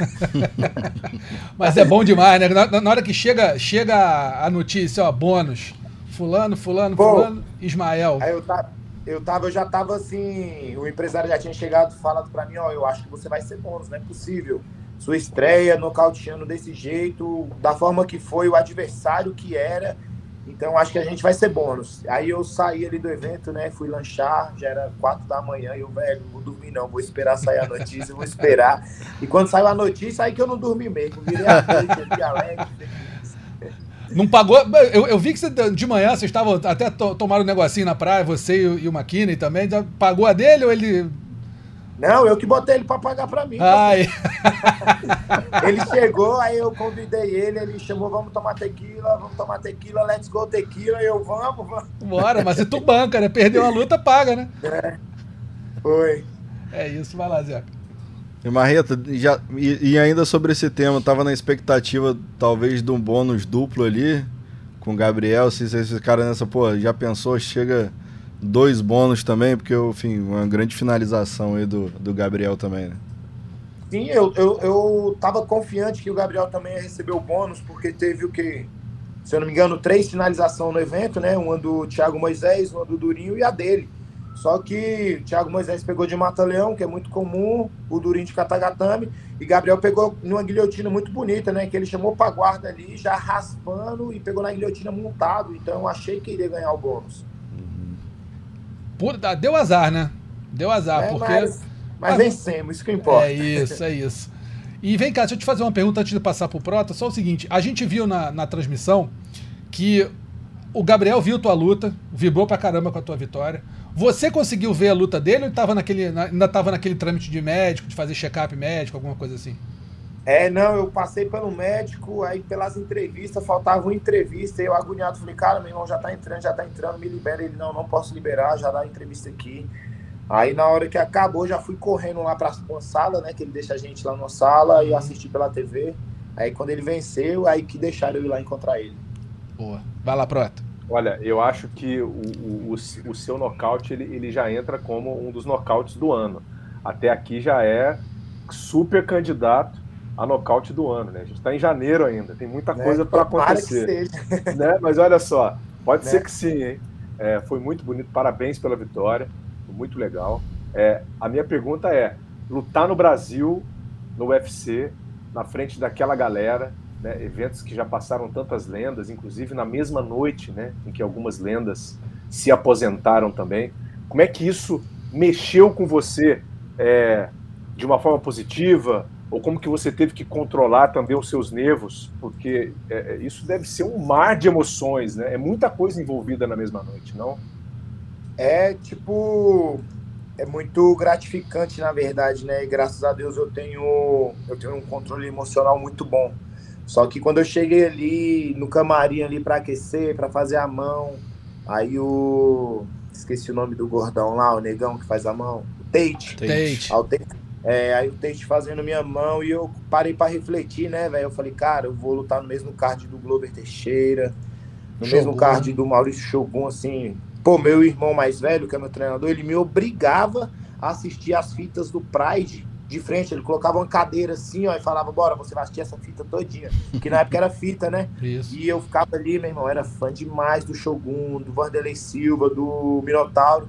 C: Mas é bom demais, né? Na, na hora que chega, chega a notícia, ó, bônus. Fulano, fulano,
H: Pô.
C: fulano, Ismael.
H: Aí eu tava, eu tava, eu já tava assim, o empresário já tinha chegado falando pra mim, ó, eu acho que você vai ser bônus, não é possível. Sua estreia nocauteando desse jeito, da forma que foi, o adversário que era. Então acho que a gente vai ser bônus. Aí eu saí ali do evento, né? Fui lanchar, já era quatro da manhã, e eu, velho, não vou dormir não, vou esperar sair a notícia, vou esperar. E quando saiu a notícia, aí que eu não dormi mesmo. Virei a noite alegre.
C: Não pagou. Eu, eu vi que você, de manhã vocês estavam até to, tomaram um negocinho na praia, você e, o- e o McKinney também. Já Pagou a dele ou ele.
H: Não, eu que botei ele pra pagar pra mim.
C: Ai,
H: Ele chegou, aí eu convidei ele, ele chamou, vamos tomar tequila, vamos tomar tequila, let's go tequila, e eu, vamos, vamos.
C: bora, mas se tu banca, né? Perdeu a luta, paga, né?
H: Foi.
C: É isso, vai lá, Zé.
D: E Marreta, já, e, e ainda sobre esse tema, eu tava na expectativa talvez de um bônus duplo ali com o Gabriel, se se esse cara nessa, pô, já pensou, chega dois bônus também, porque, enfim, uma grande finalização aí do, do Gabriel também, né?
H: Sim, eu, eu, eu tava confiante que o Gabriel também o bônus, porque teve o quê? Se eu não me engano, três finalizações no evento, né? Uma do Thiago Moisés, uma do Durinho e a dele. Só que o Thiago Moisés pegou de mata-leão, que é muito comum, o Durinho de katagatame, e Gabriel pegou numa guilhotina muito bonita, né? Que ele chamou pra guarda ali, já raspando, e pegou na guilhotina montado. Então eu achei que iria ganhar o bônus.
C: Pô, dá- deu azar, né? Deu azar,
H: É,
C: porque.
H: mas, mas
C: Ah,
H: vencemos, isso que importa.
C: É isso, é isso. E vem cá, deixa eu te fazer uma pergunta antes de passar pro Prota. Só o seguinte: a gente viu na, na transmissão que o Gabriel viu tua luta, vibrou pra caramba com a tua vitória. Você conseguiu ver a luta dele ou tava naquele, na- ainda tava naquele trâmite de médico, de fazer check-up médico, alguma coisa assim?
H: É, não, eu passei pelo médico, aí pelas entrevistas, faltava uma entrevista, eu agoniado, falei, cara, meu irmão já tá entrando, já tá entrando, me libera. Ele, não, não posso liberar, já dá a entrevista aqui. Aí na hora que acabou, já fui correndo lá pra uma sala, né, que ele deixa a gente lá na sala e assisti pela TV. Aí quando ele venceu, aí que deixaram eu ir lá encontrar ele.
C: Boa. Vai lá, Prota.
E: Olha, eu acho que o, o, o, o seu nocaute ele, ele já entra como um dos nocautes do ano. Até aqui já é super candidato a nocaute do ano, né? A gente está em janeiro ainda, tem muita
H: Né?
E: coisa para
H: Tomara
E: acontecer. né? Mas olha só, pode
H: Né?
E: ser que sim, hein? É, foi muito bonito, parabéns pela vitória, foi muito legal. É, a minha pergunta é: lutar no Brasil, no UFC, na frente daquela galera, né? eventos que já passaram tantas lendas, inclusive na mesma noite, né? Em que algumas lendas se aposentaram também. Como é que isso mexeu com você é, de uma forma positiva? Ou como que você teve que controlar também os seus nervos? Porque é, isso deve ser um mar de emoções, né? É muita coisa envolvida na mesma noite, não?
H: É tipo. É muito gratificante, na verdade, né? E graças a Deus eu tenho, eu tenho um controle emocional muito bom. Só que quando eu cheguei ali no camarim ali para aquecer, para fazer a mão, aí o. Esqueci o nome do gordão lá, o negão que faz a mão. O Tate.
C: Tate.
H: Aí o Tate, é, aí o Tate fazendo minha mão e eu parei para refletir, né, velho? Eu falei, cara, eu vou lutar no mesmo card do Glover Teixeira, no
C: Shogun.
H: mesmo card do Maurício Shogun, assim. Pô, meu irmão mais velho, que é meu treinador, ele me obrigava a assistir as fitas do Pride de frente. Ele colocava uma cadeira assim, ó, e falava, bora, você vai assistir essa fita todinha. Que na época era fita, né?
C: Isso.
H: E eu ficava ali, meu irmão, era fã demais do Shogun, do Vanderlei Silva, do Minotauro.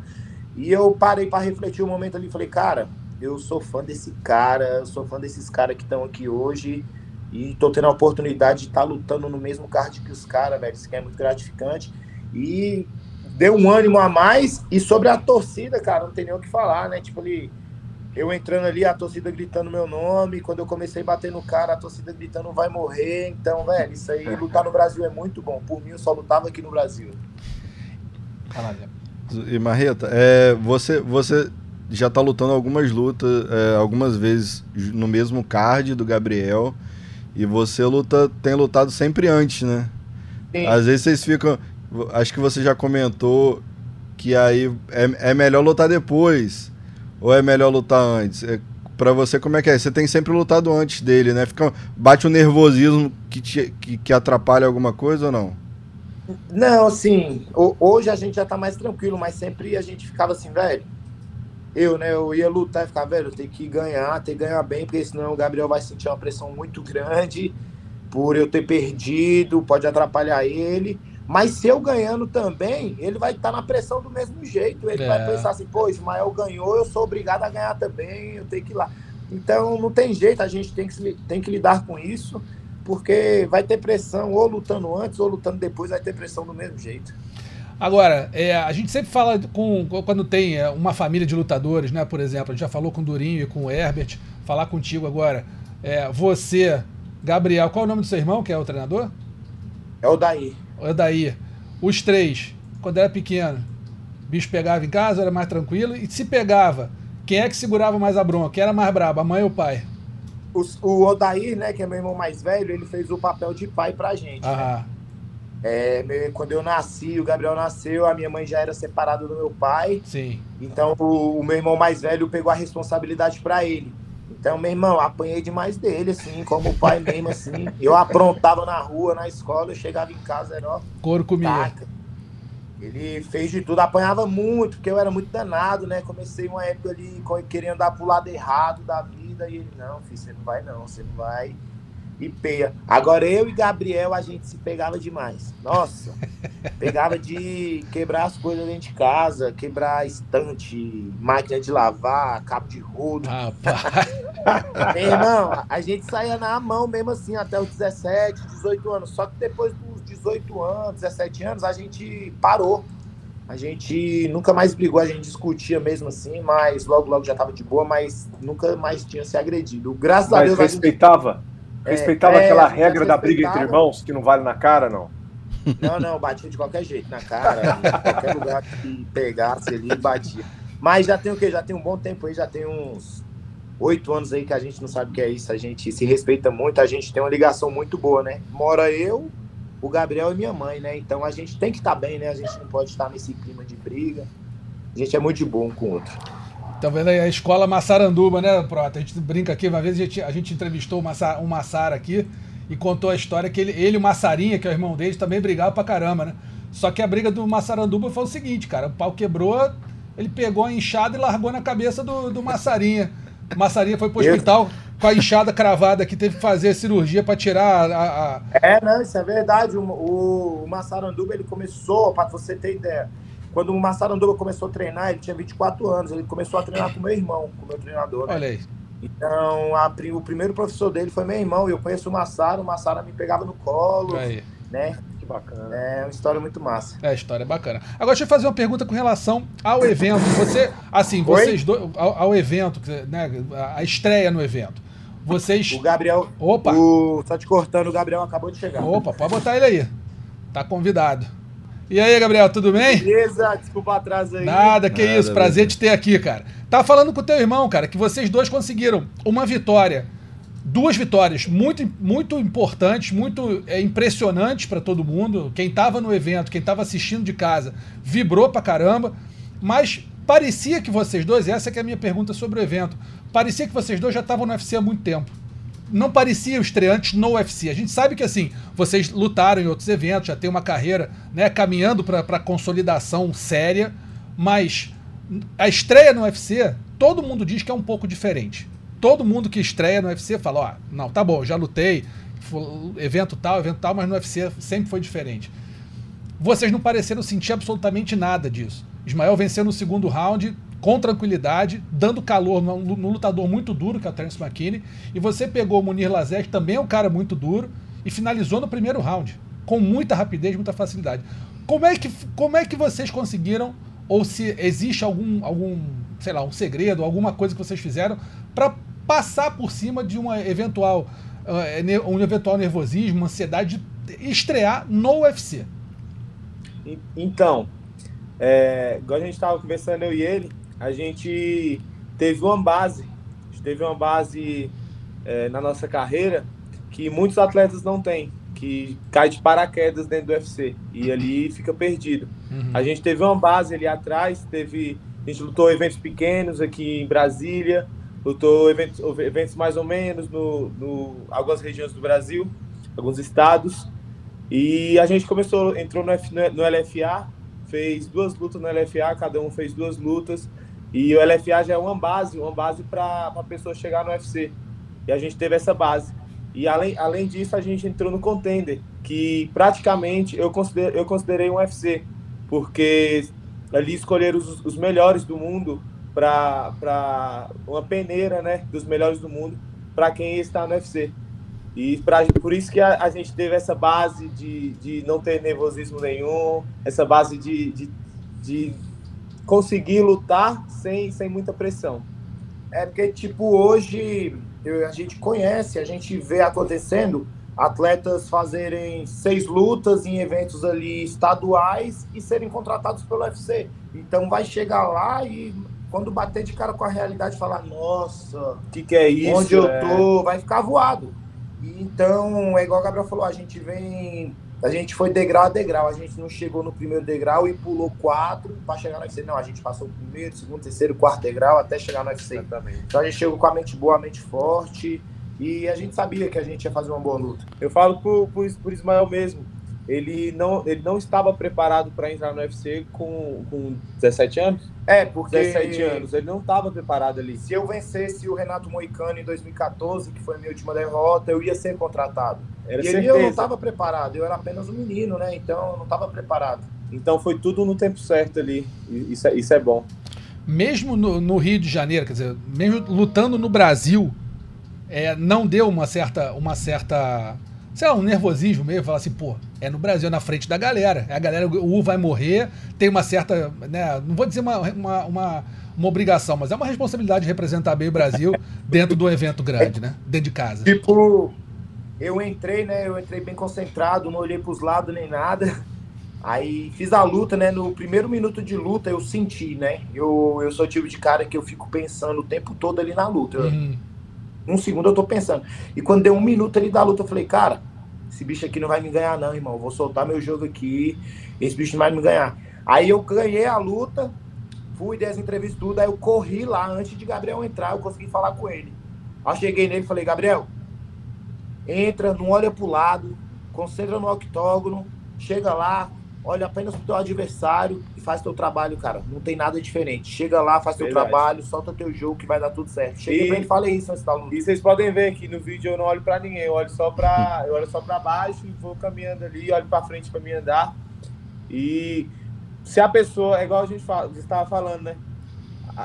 H: E eu parei para refletir um momento ali e falei, cara, eu sou fã desse cara, eu sou fã desses caras que estão aqui hoje e tô tendo a oportunidade de estar lutando no mesmo card que os caras, velho. Isso que é muito gratificante. E deu um ânimo a mais. E sobre a torcida, cara, não tem nem o que falar, né? Tipo ali, eu entrando ali, a torcida gritando meu nome. Quando eu comecei a bater no cara, a torcida gritando vai morrer. Então, velho, isso aí, lutar no Brasil é muito bom. Por mim, eu só lutava aqui no Brasil.
C: Zé.
D: E Marreta, é, você, você já tá lutando algumas lutas, é, algumas vezes no mesmo card do Gabriel. E você luta, tem lutado sempre antes, né?
H: Sim.
D: Às vezes vocês ficam. Acho que você já comentou que aí é, é melhor lutar depois. Ou é melhor lutar antes? É, pra você, como é que é? Você tem sempre lutado antes dele, né? Fica, bate um nervosismo que, te, que, que atrapalha alguma coisa ou não?
H: Não, assim, ho- hoje a gente já tá mais tranquilo, mas sempre a gente ficava assim, velho. Eu, né, eu ia lutar e ficava, velho, eu tenho que ganhar, tenho que ganhar bem, porque senão o Gabriel vai sentir uma pressão muito grande por eu ter perdido, pode atrapalhar ele. Mas se eu ganhando também, ele vai estar na pressão do mesmo jeito. Ele
C: É.
H: vai pensar assim, pô, Ismael ganhou, eu sou obrigado a ganhar também, eu tenho que ir lá. Então não tem jeito, a gente tem que, tem que lidar com isso, porque vai ter pressão, ou lutando antes, ou lutando depois, vai ter pressão do mesmo jeito.
C: Agora, é, a gente sempre fala com, quando tem é, uma família de lutadores, né? Por exemplo, a gente já falou com o Durinho e com o Herbert. Falar contigo agora. É, você, Gabriel, qual é o nome do seu irmão, que é o treinador?
H: É o daí.
C: É daí. Os três, quando era pequeno, o bicho pegava em casa, era mais tranquilo. E se pegava, quem é que segurava mais a bronca? Quem era mais brabo, a mãe ou o pai?
H: Os- O, Odair, né, que é meu irmão mais velho, ele fez o papel de pai pra gente. né? É, quando eu nasci, o Gabriel nasceu, a minha mãe já era separada do meu pai.
C: sim.
H: Então o, o meu irmão mais velho pegou a responsabilidade pra ele. Então, meu irmão, apanhei demais dele, assim, como pai mesmo, assim. Eu aprontava na rua, na escola, eu chegava em casa, era ó,
C: Couro comia.
H: taca. Ele fez de tudo, apanhava muito, porque eu era muito danado, né? Comecei uma época ali querendo dar pro lado errado da vida, e ele, não, filho, você não vai não, você não vai. E peia. Agora eu e Gabriel, a gente se pegava demais. Nossa, pegava de quebrar as coisas dentro de casa, quebrar estante, máquina de lavar, cabo de rodo.
C: Rapaz.
H: Meu irmão, a gente saía na mão mesmo assim até os 17, 18 anos. Só que depois dos 18 anos, 17 anos, a gente parou. A gente nunca mais brigou, a gente discutia mesmo assim, mas logo, logo já tava de boa, mas nunca mais tinha se agredido. Graças a
E: Mas
H: Deus a gente.
E: Respeitava? Respeitava
H: é,
E: aquela regra da briga entre irmãos, que não vale na cara, não?
H: Não, não, batia de qualquer jeito, na cara, em qualquer lugar que pegasse ali, batia. Mas já tem o quê? Já tem um bom tempo aí, já tem uns oito anos aí que a gente não sabe o que é isso, a gente se respeita muito, a gente tem uma ligação muito boa, né? Mora eu, o Gabriel e minha mãe, né? Então a gente tem que estar bem, né? A gente não pode estar nesse clima de briga. A gente é muito de bom um com o outro.
C: Tá vendo aí a escola Massaranduba, né, Prota? A gente brinca aqui, uma vez a gente, a gente entrevistou o Massa, um Massara aqui e contou a história que ele, ele e o Massarinha, que é o irmão dele, também brigavam pra caramba, né? Só que a briga do Massaranduba foi o seguinte, cara, o pau quebrou, ele pegou a enxada e largou na cabeça do, do Massarinha. O Massarinha foi pro hospital com a enxada cravada que teve que fazer cirurgia pra tirar a, a-
H: É, não, isso é verdade. O, o, o Massaranduba, ele começou, para você ter ideia, quando o Massaranduba começou a treinar, ele tinha 24 anos, ele começou a treinar com meu irmão, com meu treinador. né?
C: Olha aí.
H: Então, a o primeiro professor dele foi meu irmão, e eu conheço o Massara, o Massara me pegava no colo,
C: Aí.
H: né?
E: Que bacana.
H: É uma história muito massa.
C: É, história é bacana. Agora deixa eu fazer uma pergunta com relação ao evento. Você, assim, vocês dois, ao, ao evento, né, a- a estreia no evento. Vocês.
H: O Gabriel,
C: Opa!
H: o, só te cortando, o Gabriel acabou de chegar.
C: Opa, pode botar ele aí. Tá convidado. E aí, Gabriel, tudo bem?
H: Beleza, desculpa atraso aí.
C: Nada, que
D: Nada,
C: isso, prazer te ter aqui, cara. Tava falando com o teu irmão, cara, que vocês dois conseguiram uma vitória, duas vitórias muito, muito importantes, muito é, impressionantes pra todo mundo. Quem tava no evento, quem tava assistindo de casa, vibrou pra caramba, mas parecia que vocês dois, essa que é a minha pergunta sobre o evento, parecia que vocês dois já estavam no UFC há muito tempo não pareciam estreantes no UFC. A gente sabe que assim, vocês lutaram em outros eventos, já tem uma carreira né, caminhando para consolidação séria, mas a estreia no UFC, todo mundo diz que é um pouco diferente. Todo mundo que estreia no UFC fala, ó, não, tá bom, já lutei, evento tal, evento tal, mas no UFC sempre foi diferente. Vocês não pareceram sentir absolutamente nada disso. Ismael venceu no segundo round com tranquilidade, dando calor num, num lutador muito duro, que é o Terence McKinney, e você pegou o Munir que também é um cara muito duro, e finalizou no primeiro round, com muita rapidez, muita facilidade. Como é que, como é que vocês conseguiram, ou se existe algum, algum, sei lá, um segredo, alguma coisa que vocês fizeram para passar por cima de uma eventual, ne- um eventual nervosismo, ansiedade de estrear no UFC?
I: En- Então, é, igual a gente estava conversando, eu e ele, a gente teve uma base, teve uma base é, na nossa carreira que muitos atletas não têm, que cai de paraquedas dentro do UFC e ali fica perdido.
C: Uhum.
I: A gente teve uma base ali atrás, teve a gente lutou eventos pequenos aqui em Brasília, lutou eventos, eventos mais ou menos no, no algumas regiões do Brasil, alguns estados. E a gente começou, entrou no, F, no LFA, fez duas lutas no LFA, cada um fez duas lutas. E o LFA já é uma base, uma base para a pessoa chegar no UFC. E a gente teve essa base. E além, além disso, a gente entrou no Contender, que praticamente eu, considero, eu considerei um UFC, porque ali escolheram os, os melhores do mundo para uma peneira né, dos melhores do mundo para quem está no UFC. E pra, por isso que a, a, gente teve essa base de, de não ter nervosismo nenhum, essa base de, de, de conseguir lutar sem, sem muita pressão.
H: É porque, tipo, hoje eu, a gente conhece, a gente vê acontecendo atletas fazerem seis lutas em eventos ali estaduais e serem contratados pelo UFC. Então vai chegar lá e quando bater de cara com a realidade falar, nossa, o
I: que, que é isso?
H: Onde eu é? tô, vai ficar voado. Então, é igual o Gabriel falou, a gente vem. A gente foi degrau a degrau, a gente não chegou no primeiro degrau e pulou quatro para chegar no UFC. Não, a gente passou o primeiro, segundo, terceiro, quarto degrau até chegar no UFC. Exatamente. Então a gente chegou com a mente boa, a mente forte e a gente sabia que a gente ia fazer uma boa luta.
I: Eu falo por, por, por Ismael mesmo. Ele não, ele não estava preparado para entrar no UFC com, com 17 anos?
H: É, porque.
I: 17 anos, ele não estava preparado ali.
H: Se eu vencesse o Renato Moicano em 2014, que foi a minha última derrota, eu ia ser contratado. Era e ele, eu não estava preparado, eu era apenas um menino, né? Então eu não estava preparado.
I: Então foi tudo no tempo certo ali. Isso é, isso é bom.
C: Mesmo no, no Rio de Janeiro, quer dizer, mesmo lutando no Brasil, é, não deu uma certa, uma certa, sei lá, um nervosismo meio, falar assim, pô, é no Brasil, na frente da galera. É a galera, o U vai morrer, tem uma certa, né, não vou dizer uma, uma, uma, uma obrigação, mas é uma responsabilidade de representar bem o Brasil dentro do evento grande, né, dentro de casa.
H: Tipo, eu entrei, né, eu entrei bem concentrado, não olhei pros lados nem nada. Aí fiz a luta, né? No primeiro minuto de luta eu senti, né? Eu, eu sou o tipo de cara que eu fico pensando o tempo todo ali na luta. Uhum. Um segundo eu tô pensando. E quando deu um minuto ali da luta, eu falei, cara, esse bicho aqui não vai me ganhar, não, irmão. Eu vou soltar meu jogo aqui. Esse bicho não vai me ganhar. Aí eu ganhei a luta, fui, dei as entrevistas tudo, aí eu corri lá antes de Gabriel entrar, eu consegui falar com ele. Aí cheguei nele e falei, Gabriel, entra, não olha pro lado, concentra no octógono, chega lá, olha apenas pro teu adversário e faz teu trabalho, cara. Não tem nada diferente. Chega lá, faz teu Verdade. trabalho, solta teu jogo que vai dar tudo certo. Cheguei e... bem e falei isso antes da luta.
I: E vocês podem ver aqui no vídeo eu não olho para ninguém, eu olho só para eu olho só para baixo e vou caminhando ali, olho para frente para me andar. E se a pessoa, é igual a gente fala, estava falando, né?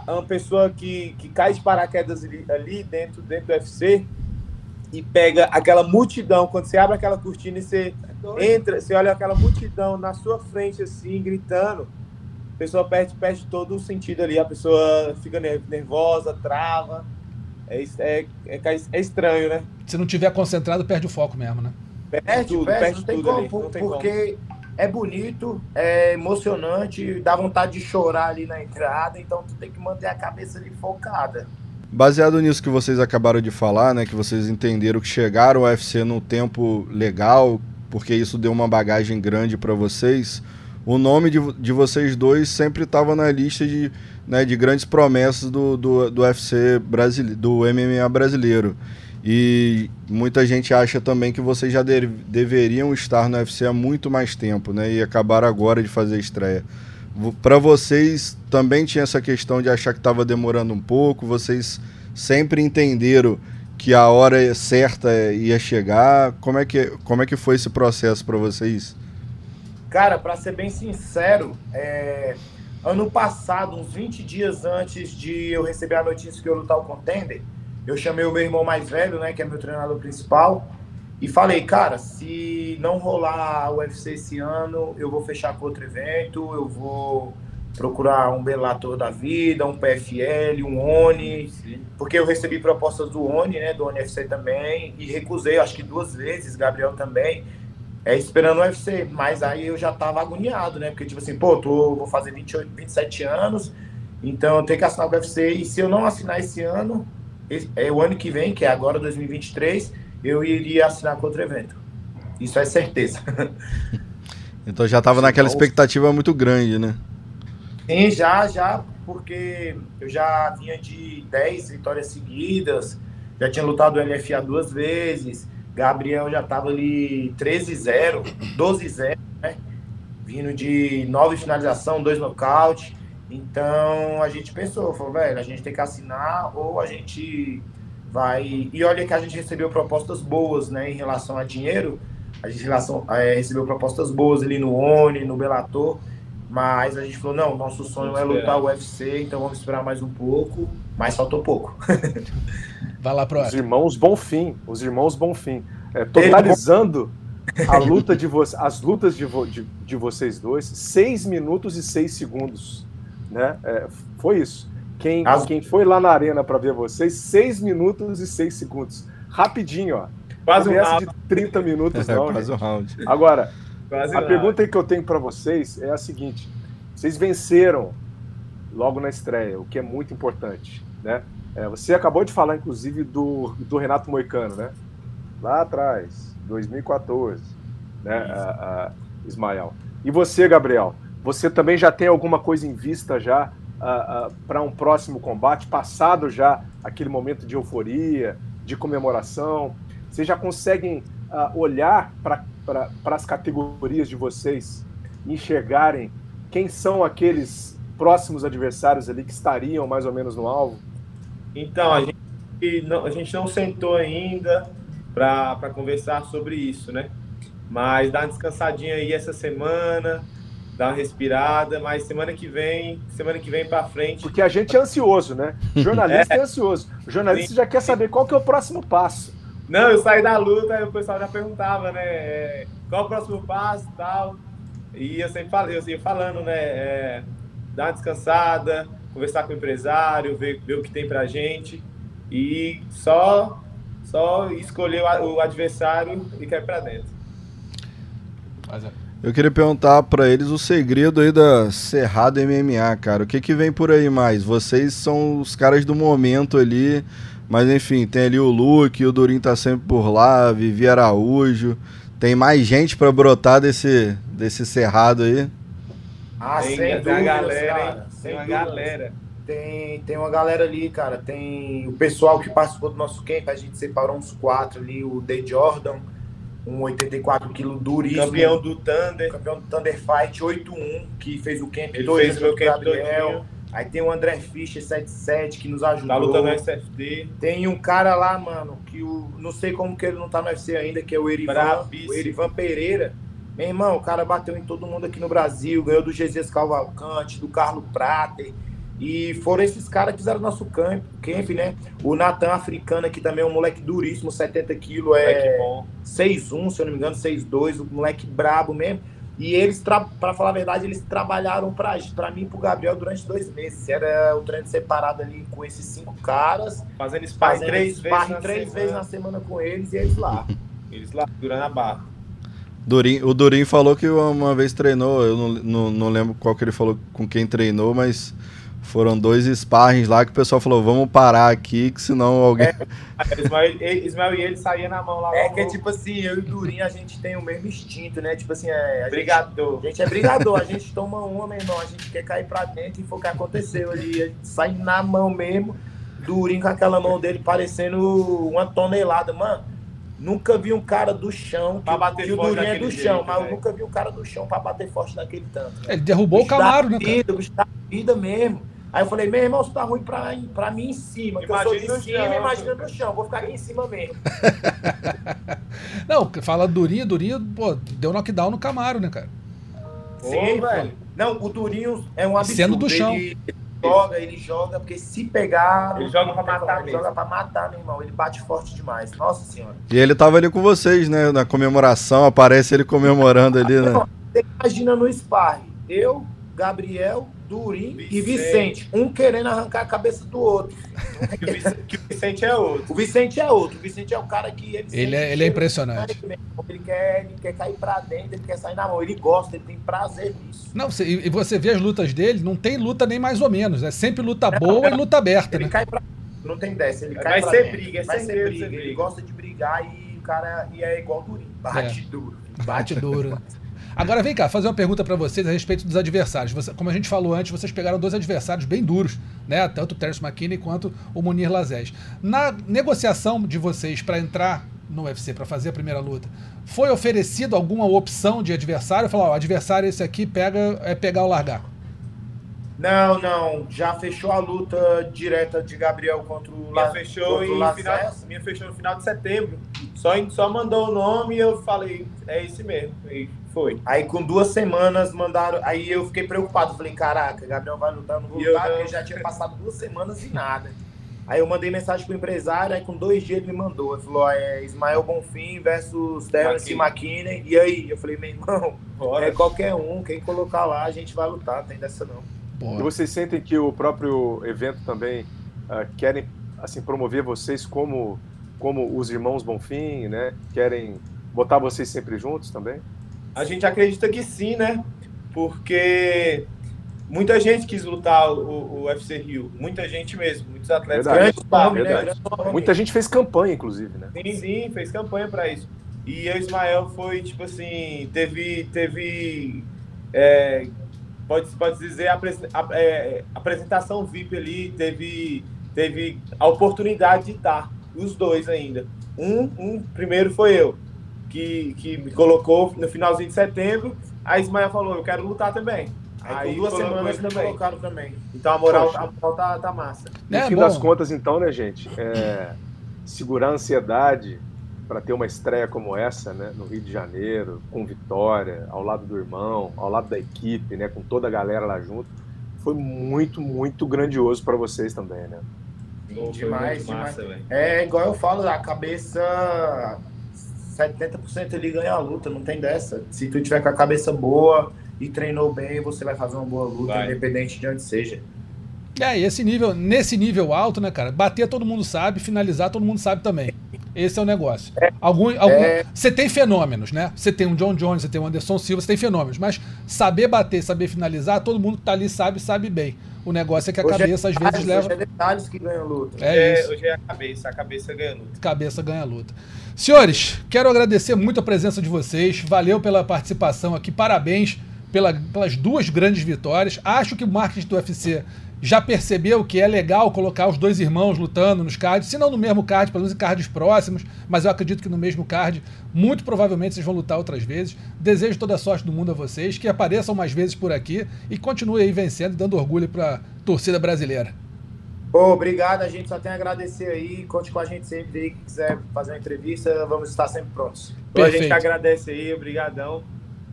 I: Uma pessoa que, que cai de paraquedas ali, ali dentro, dentro do UFC, e pega aquela multidão, quando você abre aquela cortina e você entra, você olha aquela multidão na sua frente, assim, gritando, a pessoa perde, perde todo o sentido ali, a pessoa fica nervosa, trava. É, é, é, é estranho, né?
C: Se não tiver concentrado, perde o foco mesmo, né?
H: Perde, tudo, perde, perde não tudo tem como, ali, porque como. é bonito, é emocionante, dá vontade de chorar ali na entrada, então tu tem que manter a cabeça ali focada.
D: Baseado nisso que vocês acabaram de falar, né, que vocês entenderam que chegaram ao UFC num tempo legal, porque isso deu uma bagagem grande para vocês, o nome de, de vocês dois sempre estava na lista de, né, de grandes promessas do, do, do UFC brasileiro, do MMA brasileiro. E muita gente acha também que vocês já de, deveriam estar no UFC há muito mais tempo, né? E acabaram agora de fazer a estreia. Para vocês também tinha essa questão de achar que estava demorando um pouco, vocês sempre entenderam que a hora certa ia chegar. Como é que, como é que foi esse processo para vocês?
H: Cara, para ser bem sincero, é... ano passado, uns 20 dias antes de eu receber a notícia que eu lutar o contender, eu chamei o meu irmão mais velho, né, que é meu treinador principal, e falei, cara, se não rolar o UFC esse ano, eu vou fechar com outro evento, eu vou procurar um Bellator da vida, um PFL, um ONI, porque eu recebi propostas do ONI, né, do ONI UFC também, e recusei, acho que duas vezes, Gabriel também, é, esperando o UFC, mas aí eu já tava agoniado, né, porque tipo assim, pô, tô, vou fazer 28, 27 anos, então eu tenho que assinar o UFC, e se eu não assinar esse ano, é o ano que vem, que é agora 2023, eu iria assinar com outro evento. Isso é certeza.
D: Então já tava naquela expectativa muito grande, né?
H: Sim, já, já, porque eu já vinha de 10 vitórias seguidas, já tinha lutado o LFA duas vezes, Gabriel já tava ali 13-0, 12-0, né? Vindo de nove finalização, dois nocaute. Então a gente pensou, falou, velho, a gente tem que assinar ou a gente vai. E olha que a gente recebeu propostas boas, né, em relação a dinheiro. A gente relação, é, recebeu propostas boas ali no ONI, no Bellator. Mas a gente falou, não, nosso sonho é lutar o UFC, então vamos esperar mais um pouco. Mas faltou pouco.
C: Vai lá, pro
E: Os irmãos Bonfim, os irmãos Bonfim. É, totalizando a luta de vo as lutas de, vo de, de, vocês dois, 6 minutos e 6 segundos. Né? É, foi isso. Quem, as... quem foi lá na arena para ver vocês, 6 minutos e 6 segundos. Rapidinho, ó.
I: Quase um round.
E: de 30 minutos,
D: É,
E: não.
D: quase um round.
E: Agora,
I: Quase
E: a
I: nada.
E: pergunta que eu tenho para vocês é a seguinte: vocês venceram logo na estreia, o que é muito importante, né? É, você acabou de falar, inclusive, do, do Renato Moicano, né? Lá atrás, 2014, né, a, a Ismael. E você, Gabriel? Você também já tem alguma coisa em vista já para um próximo combate, passado já aquele momento de euforia, de comemoração? Vocês já conseguem ah, olhar para as categorias de vocês e enxergarem quem são aqueles próximos adversários ali que estariam mais ou menos no alvo?
I: Então, a gente não, a gente não sentou ainda para conversar sobre isso, né? Mas dá uma descansadinha aí essa semana, dá uma respirada, mas semana que vem, semana que vem para frente.
E: Porque a gente é ansioso, né? O jornalista é, ansioso. O jornalista
I: Sim.
E: já quer saber qual que é o próximo passo.
I: Não, eu saí da luta e o pessoal já perguntava, né? é, Qual o próximo passo e tal. E eu sempre falei, eu ia falando, né? É, dar uma descansada, conversar com o empresário, ver, ver o que tem pra gente. E só, só escolher o, o adversário e cair pra dentro.
C: Mas é.
D: Eu queria perguntar pra eles o segredo aí da Cerrado MMA, cara. O que que vem por aí mais? Vocês são os caras do momento ali, mas enfim, tem ali o Luke, o Durinho tá sempre por lá, Vivi Araújo. Tem mais gente pra brotar desse, desse Cerrado aí?
H: Ah,
I: tem,
H: sem
I: tem
H: dúvidas,
I: uma galera,
H: cara.
I: hein?
H: Sem
I: Tem uma
H: dúvidas.
I: galera.
H: Tem, tem uma galera ali, cara. Tem o pessoal que participou do nosso camp, a gente separou uns quatro ali, o The Jordan, um 84 kg duríssimo.
I: Campeão do Thunder.
H: campeão do Thunder Fight 8-1, que fez o camp
I: Ele fez o meu
H: com
I: camp
H: Gabriel. Aí tem o André Fischer 77 que nos
I: Tá
H: ajudou.
I: lutando no SFD.
H: Tem um cara lá, mano, que o, não sei como que ele não tá no UFC ainda, que é o Erivan, o Erivan Pereira. Meu irmão, o cara bateu em todo mundo aqui no Brasil, ganhou do Jesus Cavalcante, do Carlos Prater. E foram esses caras que fizeram nosso camp, camp né? O Natan Africano aqui também é um moleque duríssimo, 70 quilos, é
I: bom.
H: 6'1, se eu não me engano, 6'2, o moleque brabo mesmo. E eles, pra falar a verdade, eles trabalharam pra, pra mim e pro Gabriel durante dois meses. Era o treino separado ali com esses cinco caras,
I: Fazendo sparring
H: fazendo
I: três vezes
H: sparring
I: na
H: três
I: semana.
H: vezes na semana com eles e eles lá.
I: Eles lá, durando a barra.
D: Durinho, o Durinho falou que uma vez treinou, eu não, não, não lembro qual que ele falou com quem treinou, mas foram dois sparrings lá que o pessoal falou, vamos parar aqui, que senão alguém...
I: Ismael, ele- Ismael e ele saíam na mão lá.
H: É que,
I: no-
H: tipo assim, eu e o Durinho, a gente tem o mesmo instinto, né? Tipo assim, é, a gente-
I: Brigador.
H: A gente é brigador, a gente toma uma, meu irmão, a gente quer cair pra dentro e foi o que aconteceu ali. A gente sai na mão mesmo, Durinho com aquela mão dele parecendo uma tonelada. Mano, nunca vi um cara do chão,
I: Pra
H: que,
I: bater
H: que o Durinho é do chão,
I: jeito,
H: mas eu
I: velho.
H: nunca vi um cara do chão pra bater forte daquele tanto. né?
C: Ele derrubou o Camaro, né, cara?
H: vida, vida mesmo. Aí eu falei, meu irmão, você tá ruim pra, pra mim em cima, que eu sou de
I: Imagina no
H: cima,
I: chão.
H: imagina no chão, vou ficar aqui em cima mesmo.
C: Não, fala Durinho, Durinho, pô, deu knockdown no Camaro, né, cara?
H: Sim,
I: Ô,
H: velho. Não, o Durinho é um absurdo.
C: Sendo do chão.
H: Ele joga, ele joga, porque se pegar.
I: Ele
H: não
I: joga pra matar
H: Ele
I: mesmo.
H: joga pra matar, meu irmão. Ele bate forte demais. Nossa senhora.
D: E ele tava ali com vocês, né, na comemoração, aparece ele comemorando ali, né?
H: Você imagina no sparring. Eu, Gabriel, Durinho e
I: Vicente.
H: Vicente. Um querendo arrancar a cabeça do outro.
I: Que o Vicente- que o Vicente é outro.
H: O Vicente é outro. O Vicente é o cara que. Ele,
C: Ele é, ele é impressionante.
H: Ele quer, ele quer cair pra dentro, ele quer sair na mão. Ele gosta, ele tem prazer nisso.
C: Não, você- e você vê as lutas dele, não tem luta nem mais ou menos. É sempre luta boa e luta aberta,
H: Ele
C: né?
H: cai pra não tem dessa. Ele
I: Vai
H: cai pra
I: ser
H: dentro.
I: briga, é
H: vai ser briga. Ele gosta de brigar e cara e é igual durinho. Bate
C: É.
H: duro.
C: Bate duro. Agora vem cá, fazer uma pergunta pra vocês a respeito dos adversários. Você- como a gente falou antes, vocês pegaram dois adversários bem duros, né? Tanto o Terence McKinney quanto o Munir Lazés. Na negociação de vocês pra entrar no UFC, pra fazer a primeira luta, foi oferecido alguma opção de adversário? Falar, ó, adversário esse aqui pega, é pegar ou largar.
H: Não, não. Já fechou a luta direta de Gabriel contra o
I: Minha
H: La-
I: fechou,
H: contra
I: em final, minha fechou no final de setembro. Só, só mandou o nome e eu falei, é esse mesmo. E foi.
H: Aí com duas semanas mandaram. Aí eu fiquei preocupado. Falei, caraca, Gabriel vai lutar, eu não vou
I: E eu
H: lutar, porque já tinha passado duas semanas e nada. Aí eu mandei mensagem pro empresário, aí com dois dias ele me mandou. Ele falou, ó, é Ismael Bonfim versus Terence McKinney. E aí? Eu falei, meu irmão,
I: Bora.
H: é qualquer um, quem colocar lá, a gente vai lutar, tem dessa não.
E: E
C: Porra.
E: vocês sentem que o próprio evento também ah, querem assim promover vocês como como os irmãos Bonfim, né? Querem botar vocês sempre juntos também?
I: A gente acredita que sim, né? Porque muita gente quis lutar o, o UFC Rio. Muita gente mesmo. Muitos atletas.
E: Verdade.
I: Grande nome, né? Grande.
E: Muita gente fez campanha, inclusive, né?
I: Sim, sim, fez campanha para isso. E o Ismael foi, tipo assim, teve. teve é, pode, pode dizer, apres- a- é, apresentação VIP ali, teve, teve a oportunidade de estar, os dois ainda. Um, um primeiro foi eu, que, que me colocou no finalzinho de setembro. Aí Ismael falou: Eu quero lutar também.
H: Aí, com duas semanas
I: também.
H: colocaram também.
I: Então a moral,
E: Poxa.
I: a moral tá, tá massa.
E: No
C: É,
E: fim
C: bom.
E: das contas, então, né, gente? É, segurar a ansiedade para ter uma estreia como essa, né, no Rio de Janeiro, com vitória, ao lado do irmão, ao lado da equipe, né, com toda a galera lá junto, foi muito, muito grandioso para vocês também, né?
H: Sim, demais, demais.
I: massa.
H: É igual eu falo, a cabeça 70% ele ganha a luta, não tem dessa. Se tu tiver com a cabeça boa e treinou bem, você vai fazer uma boa luta,
I: Vai.
H: independente de onde seja.
C: É, e esse nível, nesse nível alto, né, cara? Bater todo mundo sabe, finalizar todo mundo sabe também. Esse é o negócio. Algum, algum,
H: É.
C: Você tem fenômenos, né? Você tem um John Jones, você tem um Anderson Silva, você tem fenômenos. Mas saber bater, saber finalizar, todo mundo que tá ali sabe, sabe bem. O negócio é que a
H: Hoje é
C: cabeça às vezes
H: detalhes,
C: leva.
H: Hoje é detalhes que ganham luta.
C: É
I: É,
C: isso.
I: hoje é a cabeça, a cabeça ganhando.
C: Cabeça ganha luta. Senhores, quero agradecer muito a presença de vocês. Valeu pela participação aqui. Parabéns pela- pelas duas grandes vitórias. Acho que o marketing do UFC já percebeu que é legal colocar os dois irmãos lutando nos cards, se não no mesmo card, pelo menos em cards próximos, mas eu acredito que no mesmo card, muito provavelmente vocês vão lutar outras vezes. Desejo toda a sorte do mundo a vocês, que apareçam mais vezes por aqui e continuem aí vencendo e dando orgulho para a torcida brasileira.
H: Pô, obrigado, a gente só tem a agradecer aí. Conte com a gente sempre aí, que quiser fazer uma entrevista, vamos estar sempre prontos.
I: Então a gente
C: Perfeito.
I: agradece aí, obrigadão.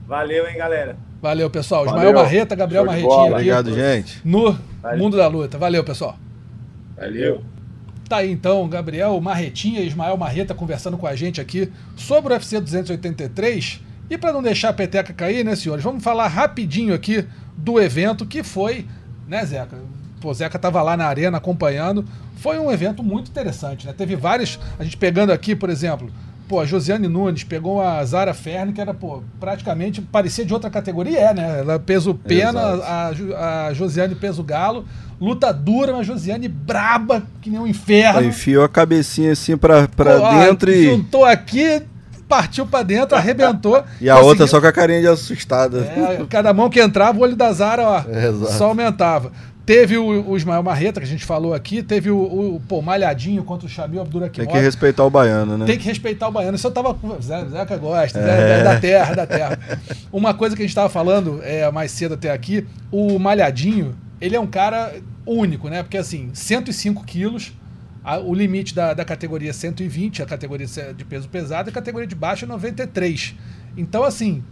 I: Valeu, hein, galera.
C: Valeu, pessoal.
E: Valeu.
C: Ismael Marreta, Gabriel aqui.
D: Obrigado, gente.
C: no
I: Valeu.
C: Mundo da Luta. Valeu, pessoal.
I: Valeu.
C: Tá aí então, Gabriel Marretinha e Ismael Marreta conversando com a gente aqui sobre o UFC 283. E para não deixar a peteca cair, né, senhores, vamos falar rapidinho aqui do evento que foi, né, Zeca? Pô, Zeca tava lá na arena acompanhando. Foi um evento muito interessante, né? Teve vários. A gente pegando aqui, por exemplo, pô, a Josiane Nunes pegou a Zara Ferne, que era, pô, praticamente parecia de outra categoria, é, né? Ela peso pena, a, a Josiane peso galo. Luta dura, mas Josiane braba, que nem um inferno.
D: Aí enfiou a cabecinha assim pra, pra
C: Pô,
D: dentro e,
C: Juntou aqui, partiu pra dentro, arrebentou.
D: e a
C: Conseguiu-
D: outra só com a carinha de assustada.
C: É, cada mão que entrava, o olho da Zara, ó,
D: É,
C: só aumentava. Teve o, o Ismael Marreta, que a gente falou aqui, teve o, o pô, Malhadinho contra o Shamil
D: Tem
C: Abdurakhimov.
D: que respeitar o baiano, né?
C: Tem que respeitar o baiano. Isso eu tava. com- Zé- Zeca gosta, Zé- da terra, da terra. Uma coisa que a gente tava falando é, mais cedo até aqui, o Malhadinho, ele é um cara único, né? Porque assim, 105 quilos, a- o limite da, da categoria é 120, a categoria de peso pesado, e a categoria de baixo é 93. Então, assim,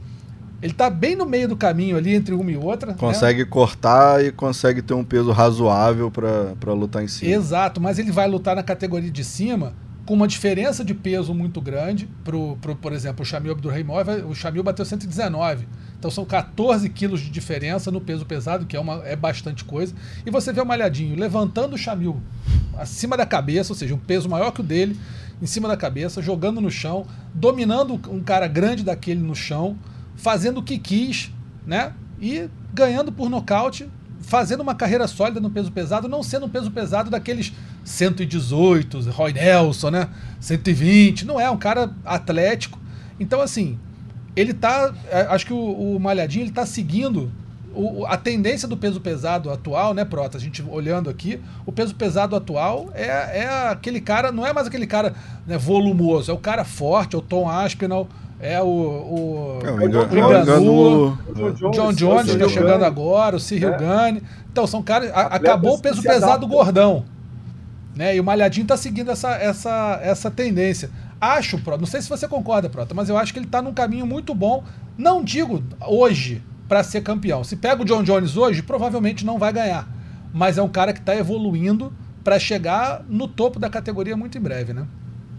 C: ele tá bem no meio do caminho ali entre uma e outra. né?
D: Consegue cortar e consegue ter um peso razoável pra lutar em cima.
C: Exato, mas ele vai lutar na categoria de cima com uma diferença de peso muito grande. Pro, pro, por exemplo, o Shamil Abdurraimov, o Shamil bateu 119. Então são 14 quilos de diferença no peso pesado, que é, uma, é bastante coisa. E você vê o Malhadinho levantando o Shamil acima da cabeça, ou seja, um peso maior que o dele, em cima da cabeça, jogando no chão, dominando um cara grande daquele no chão, fazendo o que quis, né? E ganhando por nocaute, fazendo uma carreira sólida no peso pesado, não sendo um peso pesado daqueles 118, Roy Nelson, né? 120. Não é, um cara atlético. Então, assim, ele tá. é, Acho que o, o Malhadinho ele tá seguindo o- a tendência do peso pesado atual, né, Prota? A gente olhando aqui, o peso pesado atual é, é aquele cara, não é mais aquele cara né, volumoso, é o cara forte, é o Tom Aspinall, é o. o
D: É, o
E: É o John
D: o. Enganu-
E: John
C: John
E: Jones,
C: está
E: Cyril
C: chegando
E: Gane.
C: agora, o Cyril
E: É.
C: Gane. Então, são caras. a- acabou o peso pesado gordão. Né? E o Malhadinho tá seguindo essa, essa, essa tendência. Acho, Prota, não sei se você concorda, Prota, mas eu acho que ele tá num caminho muito bom. Não digo hoje para ser campeão. Se pega o John Jones hoje, provavelmente não vai ganhar. Mas é um cara que tá evoluindo para chegar no topo da categoria muito em breve, né?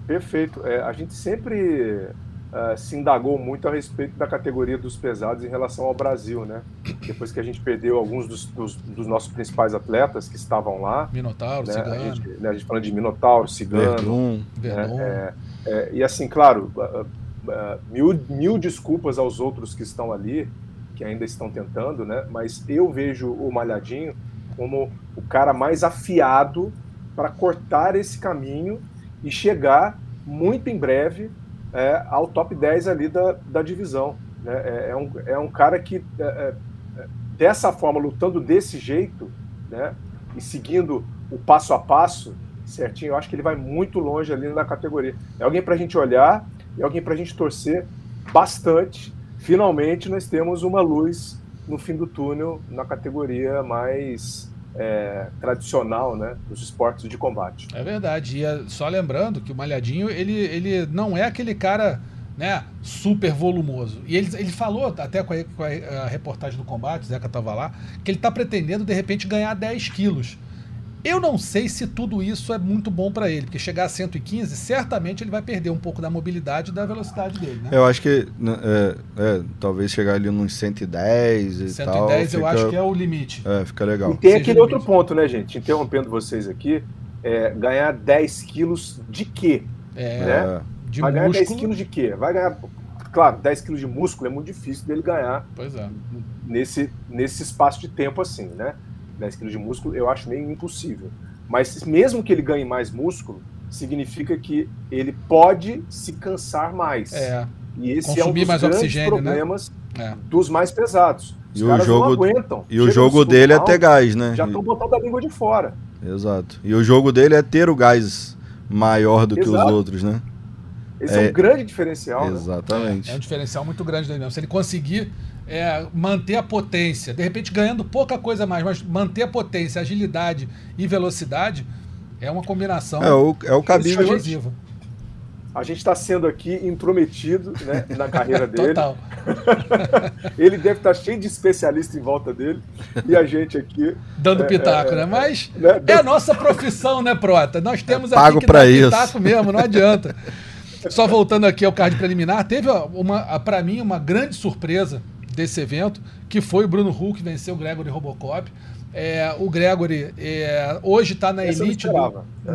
E: Perfeito. É, a gente sempre eh, se indagou muito a respeito da categoria dos pesados em relação ao Brasil, né? Depois que a gente perdeu alguns dos, dos- dos nossos principais atletas que estavam lá,
C: Minotauro,
E: né? A
C: Cigano,
E: gente, né, a gente falando de Minotauro, Cigano,
D: Verdun.
C: Verdun.
E: É, é, e assim, claro, ah, mil, mil desculpas aos outros que estão ali, que ainda estão tentando, né? Mas eu vejo o Malhadinho como o cara mais afiado para cortar esse caminho e chegar muito em breve é, ao top 10 ali da, da divisão. Né? É, é um, é um cara que, é, é, dessa forma, lutando desse jeito, né? e seguindo o passo a passo, certinho, eu acho que ele vai muito longe ali na categoria. É alguém para a gente olhar, é alguém para a gente torcer bastante. Finalmente nós temos uma luz no fim do túnel na categoria mais é, tradicional né, dos esportes de combate.
C: É verdade. E é, só lembrando que o Malhadinho, ele, ele não é aquele cara né, super volumoso. E ele, ele falou, até com a, com a- reportagem do combate, o Zeca estava lá, que ele está pretendendo, de repente, ganhar 10 quilos. Eu não sei se tudo isso é muito bom para ele, porque chegar a 115, certamente ele vai perder um pouco da mobilidade e da velocidade dele, né?
D: Eu acho que né, é, é, talvez chegar ali nos 110 e
C: 110
D: tal.
C: eu
D: fica-
C: acho que é o limite.
D: É, fica legal.
E: E tem
C: Seja
E: aquele outro ponto, né, gente? Interrompendo vocês aqui, é, ganhar 10 quilos de quê?
C: É,
E: né?
C: de
E: vai ganhar 10
C: músculo.
E: quilos de quê? Vai ganhar. Claro, 10 quilos de músculo é muito difícil dele ganhar
C: Pois é.
E: nesse, nesse espaço de tempo assim, né? 10 quilos de músculo eu acho meio impossível. Mas mesmo que ele ganhe mais músculo, significa que ele pode se cansar mais.
C: É,
E: E esse é um
C: Consumir
E: dos
C: mais
E: grandes
C: oxigênio, né?
E: problemas
C: é.
E: dos mais pesados. Os
D: E o jogo-
E: não aguentam.
D: E o jogo dele é ter gás, né?
E: Já estão botando a língua de fora.
D: Exato. E o jogo dele é ter o gás maior do que os
E: Exato.
D: outros, né?
E: Esse é,
D: É.
E: um grande diferencial. né?
D: Exatamente.
C: É um diferencial muito grande dele mesmo. Se ele conseguir é, manter a potência, de repente ganhando pouca coisa mais, mas manter a potência, agilidade e velocidade, é uma combinação
D: É o, é o
C: decisiva.
E: A gente está sendo aqui intrometido né, na carreira dele.
C: Total.
E: Ele deve estar cheio de especialista em volta dele. E a gente aqui.
C: Dando
E: É,
C: pitaco,
E: é,
C: né? Mas
E: né,
C: é a nossa profissão, né, Prota? Nós temos aqui
D: pago
C: que
D: pra
C: dar
D: isso.
C: pitaco mesmo, não adianta. Só voltando aqui ao card preliminar, teve uma, para mim uma grande surpresa desse evento, que foi o Bruno Huck venceu o Gregory Robocop. É, o Gregory é, hoje está na
E: Essa
C: elite do.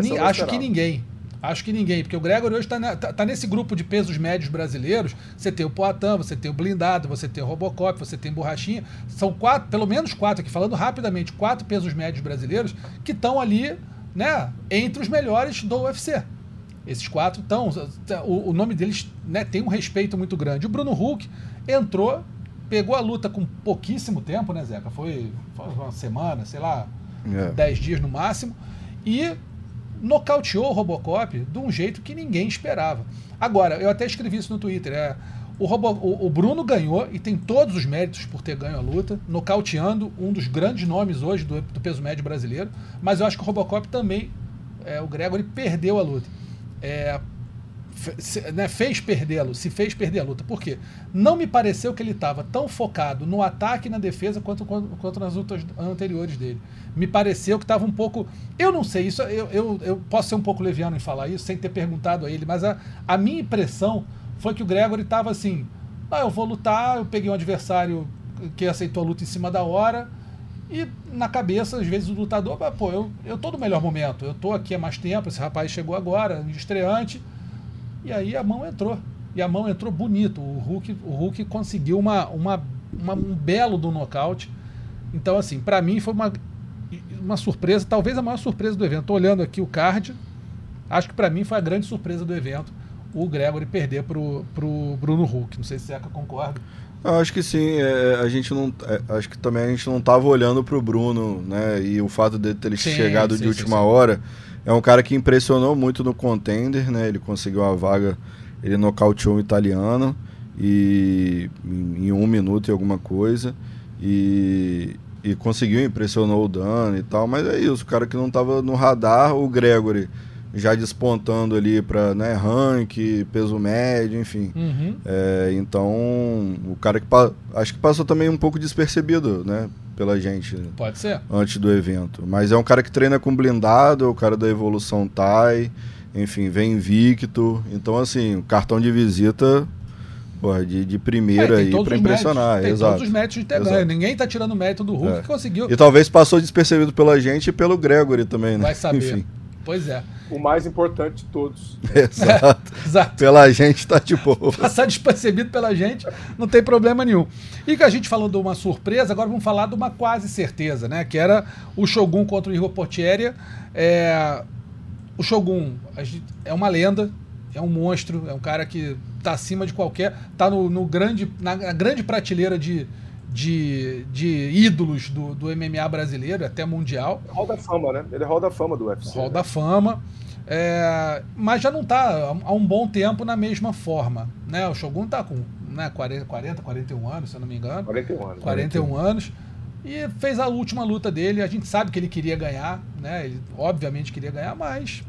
C: Ni- acho que ninguém. Acho que ninguém, porque o Gregory hoje está nesse grupo de pesos médios brasileiros. Você tem o Poitin, você tem o Blindado, você tem o Robocop, você tem Borrachinha. São quatro, pelo menos quatro aqui, falando rapidamente, quatro pesos médios brasileiros que estão ali, né, entre os melhores do UFC. Esses quatro estão. O, o nome deles né, tem um respeito muito grande. O Bruno Huck entrou, pegou a luta com pouquíssimo tempo, né, Zeca? Foi, foi uma semana, sei lá,
D: É.
C: 10 dias no máximo, e nocauteou o Robocop de um jeito que ninguém esperava. Agora, eu até escrevi isso no Twitter, é, o, Robo, o, o Bruno ganhou e tem todos os méritos por ter ganho a luta, nocauteando um dos grandes nomes hoje do, do peso médio brasileiro, mas eu acho que o Robocop também, é, o Gregory perdeu a luta. É, se- né, fez perdê-lo, se fez perder a luta. Por quê? Não me pareceu que ele estava tão focado no ataque e na defesa quanto, quanto, quanto nas lutas anteriores dele. Me pareceu que estava um pouco. Eu não sei, isso eu, eu, eu posso ser um pouco leviano em falar isso sem ter perguntado a ele, mas a, a minha impressão foi que o Gregory estava assim: ah, eu vou lutar, eu peguei um adversário que aceitou a luta em cima da hora. E na cabeça, às vezes, o lutador, "Ah, pô, eu, eu tô no melhor momento, eu tô aqui há mais tempo, esse rapaz chegou agora, estreante, e aí a mão entrou. E a mão entrou bonito. O Hulk, o Hulk conseguiu uma, uma, uma- um belo do nocaute. Então, assim, pra mim foi uma. uma surpresa, talvez a maior surpresa do evento. Tô olhando aqui o card, acho que para mim foi a grande surpresa do evento, o Gregory perder pro, pro Bruno Huck. Não sei se Zeca concorda.
D: Eu acho que sim, é, a gente não. é, acho que também a gente não tava olhando pro Bruno, né? E o fato dele ter
C: Sim,
D: chegado
C: sim,
D: de última
C: sim.
D: hora é um cara que impressionou muito no contender, né? Ele conseguiu a vaga, ele nocauteou um italiano e em, um minuto e alguma coisa. E, e conseguiu, impressionou o Dano e tal, mas é isso, o cara que não tava no radar, o Gregory já despontando ali para né, rank, peso médio, enfim.
C: Uhum.
D: É, então, o cara que acho que passou também um pouco despercebido, né, pela gente
C: Pode ser.
D: antes do evento. Mas é um cara que treina com blindado, é o cara da evolução Thai, enfim, vem invicto. Então, assim, o cartão de visita porra, de, de primeira
C: É,
D: aí
C: os
D: impressionar.
C: méritos, tem
D: exato.
C: todos os méritos de ter
D: Exato.
C: ganho. Ninguém tá tirando o mérito do Hulk
D: É.
C: que conseguiu.
D: E talvez passou despercebido pela gente e pelo Gregory também, né?
C: Vai saber.
D: Enfim,
C: Pois é.
E: O mais importante de todos.
D: exato.
C: Exato.
D: Pela gente tá de boa.
C: Passar despercebido pela gente, não tem problema nenhum. E que a gente falou de uma surpresa, agora vamos falar de uma quase certeza, né? Que era o Shogun contra o Igor Portieri. É, o Shogun a gente- é uma lenda, é um monstro, é um cara que tá acima de qualquer. tá no, no grande, na, na grande prateleira de, de, de ídolos do, do MMA brasileiro, até mundial.
E: Hall da Fama, né? Ele é Hall da Fama do UFC.
C: Hall
E: né?
C: da Fama. É, mas já não está há um bom tempo na mesma forma. Né? O Shogun está com né, 40, 40, 41 anos, se eu não me engano.
E: 41 anos.
C: 41 anos. E fez a última luta dele. A gente sabe que ele queria ganhar, né? Ele obviamente queria ganhar, mas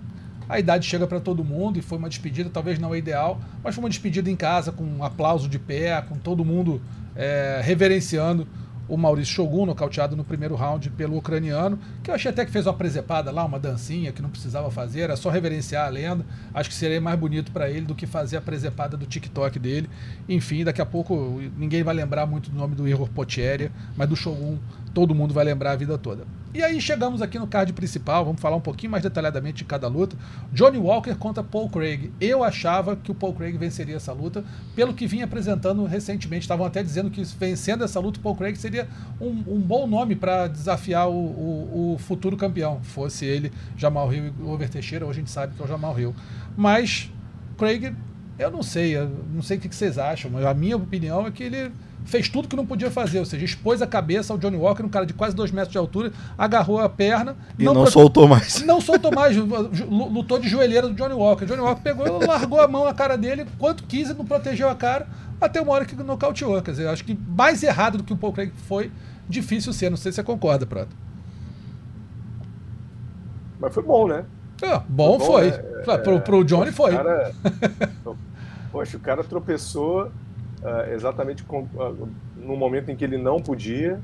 C: a idade chega para todo mundo e foi uma despedida, talvez não é ideal, mas foi uma despedida em casa, com um aplauso de pé, com todo mundo é, reverenciando o Maurício Shogun, nocauteado no primeiro round pelo ucraniano, que eu achei até que fez uma presepada lá, uma dancinha que não precisava fazer, era só reverenciar a lenda. Acho que seria mais bonito para ele do que fazer a presepada do TikTok dele. Enfim, daqui a pouco ninguém vai lembrar muito do nome do Igor Potieria, mas do Shogun todo mundo vai lembrar a vida toda. E aí chegamos aqui no card principal, vamos falar um pouquinho mais detalhadamente de cada luta. Johnny Walker contra Paul Craig. Eu achava que o Paul Craig venceria essa luta, pelo que vinha apresentando recentemente. Estavam até dizendo que vencendo essa luta, o Paul Craig seria um, um bom nome para desafiar o, o- o futuro campeão. Fosse ele Jamal Hill e Over Teixeira, hoje a gente sabe que é o Jamal Hill. Mas Craig, eu não sei, eu não sei o que que vocês acham, mas a minha opinião é que ele fez tudo que não podia fazer, ou seja, expôs a cabeça ao Johnny Walker, um cara de quase dois metros de altura, agarrou a perna.
D: E não,
C: pro-
D: soltou mais.
C: não soltou mais, lutou de joelheira do Johnny Walker. Johnny Walker pegou e largou a mão na cara dele, quanto quis e não protegeu a cara, até uma hora que nocauteou. Quer dizer, acho que mais errado do que o Paul Craig foi, difícil ser. Não sei se você concorda, Prato.
E: Mas foi bom, né?
C: Ah, bom,
E: Bom,
C: foi.
E: é,
C: pro, pro Johnny
E: Poxa,
C: foi.
E: O cara, poxa, o cara tropeçou ah, exatamente com, ah, no momento em que ele não podia,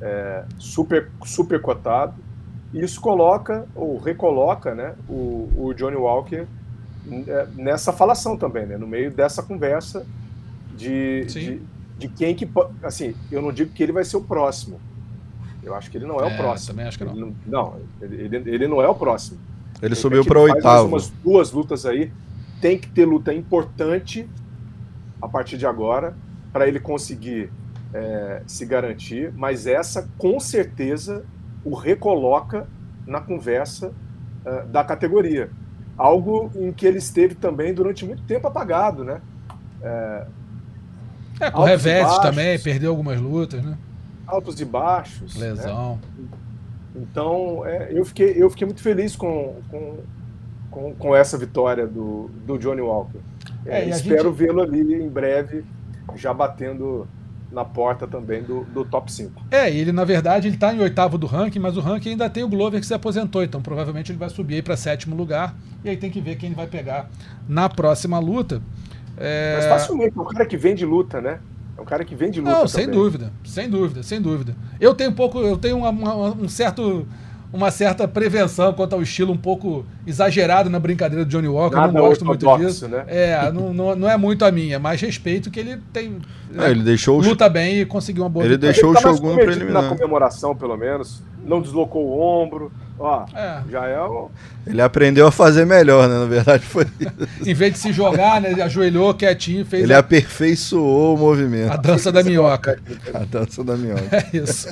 E: é, super, super cotado. E isso coloca, ou recoloca, né, o, o Johnny Walker é, nessa falação também, né, no meio dessa conversa de, de, de quem que. Assim, eu não digo que ele vai ser o próximo. Eu acho que ele não é,
C: É,
E: o próximo.
C: também acho que não.
E: Ele não, ele, ele- ele não é o próximo.
D: Ele subiu para oitavo.
E: umas duas lutas aí. Tem que ter luta importante a partir de agora para ele conseguir é, se garantir. Mas essa, com certeza, o recoloca na conversa é, da categoria. Algo em que ele esteve também durante muito tempo apagado, né?
C: É, com
E: altos e
C: revés também, perdeu algumas lutas, né?
E: Altos e baixos. né?
C: Lesão.
E: Então, é, eu, fiquei, eu fiquei muito feliz com, com, com, com essa vitória do, do Johnny Walker.
C: É,
E: espero
C: gente-
E: vê-lo ali em breve, já batendo na porta também do, do top 5.
C: É, ele na verdade ele tá em oitavo do ranking, mas o ranking ainda tem o Glover que se aposentou, então provavelmente ele vai subir aí para sétimo lugar. E aí tem que ver quem ele vai pegar na próxima luta. É...
E: Mas facilmente, é um cara que vem de luta, né? É um cara que vem de luta
C: Não, sem
E: também.
C: dúvida, sem dúvida, sem dúvida. Eu tenho um pouco, eu tenho uma, uma- um certo, uma certa prevenção quanto ao estilo um pouco exagerado na brincadeira do Johnny Walker. eu
E: Nada
C: não gosto muito disso.
E: né?
C: É, não, não, não é muito a minha, mas respeito que ele tem.
D: É, ele deixou o
C: luta bem e conseguiu uma boa
D: Ele
C: vitória.
D: deixou
E: Ele tá
D: o Shogun preliminar.
E: na comemoração, pelo menos. Não deslocou o ombro. Ó,
C: É.
E: já é um...
D: Ele aprendeu a fazer melhor, né? Na verdade foi isso.
C: Em vez de se jogar, né, ele ajoelhou quietinho, fez
D: Ele
C: a,
D: aperfeiçoou o movimento.
C: a dança da minhoca.
D: A dança da minhoca.
C: É isso.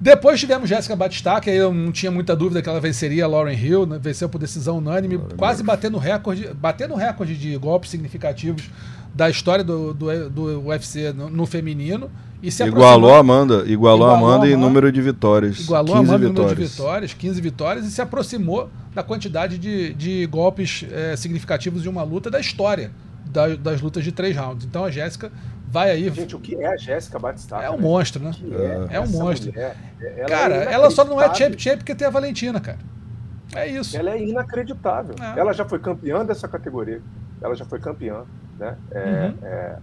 C: Depois tivemos Jéssica Batistaca, que aí eu não tinha muita dúvida que ela venceria a Lauren Hill, né? venceu por decisão unânime, quase batendo recorde, batendo recorde de golpes significativos da história do, do, do UFC no, no feminino. E se
D: igualou a Amanda, igualou, igualou a Amanda em número de vitórias.
C: Igualou a Amanda em número de vitórias, 15 vitórias, e se aproximou da quantidade de, de golpes é, significativos de uma luta da história da, das lutas de três rounds. Então a Jéssica vai aí.
E: Gente, o que é a Jéssica Batistaca?
C: É um né? monstro, né? É, é, um monstro. Mulher, ela cara, é ela só não é champ champ porque tem a Valentina, cara. É isso.
E: Ela é inacreditável. É. Ela já foi campeã dessa categoria. Ela já foi campeã. Né? É, uhum. é,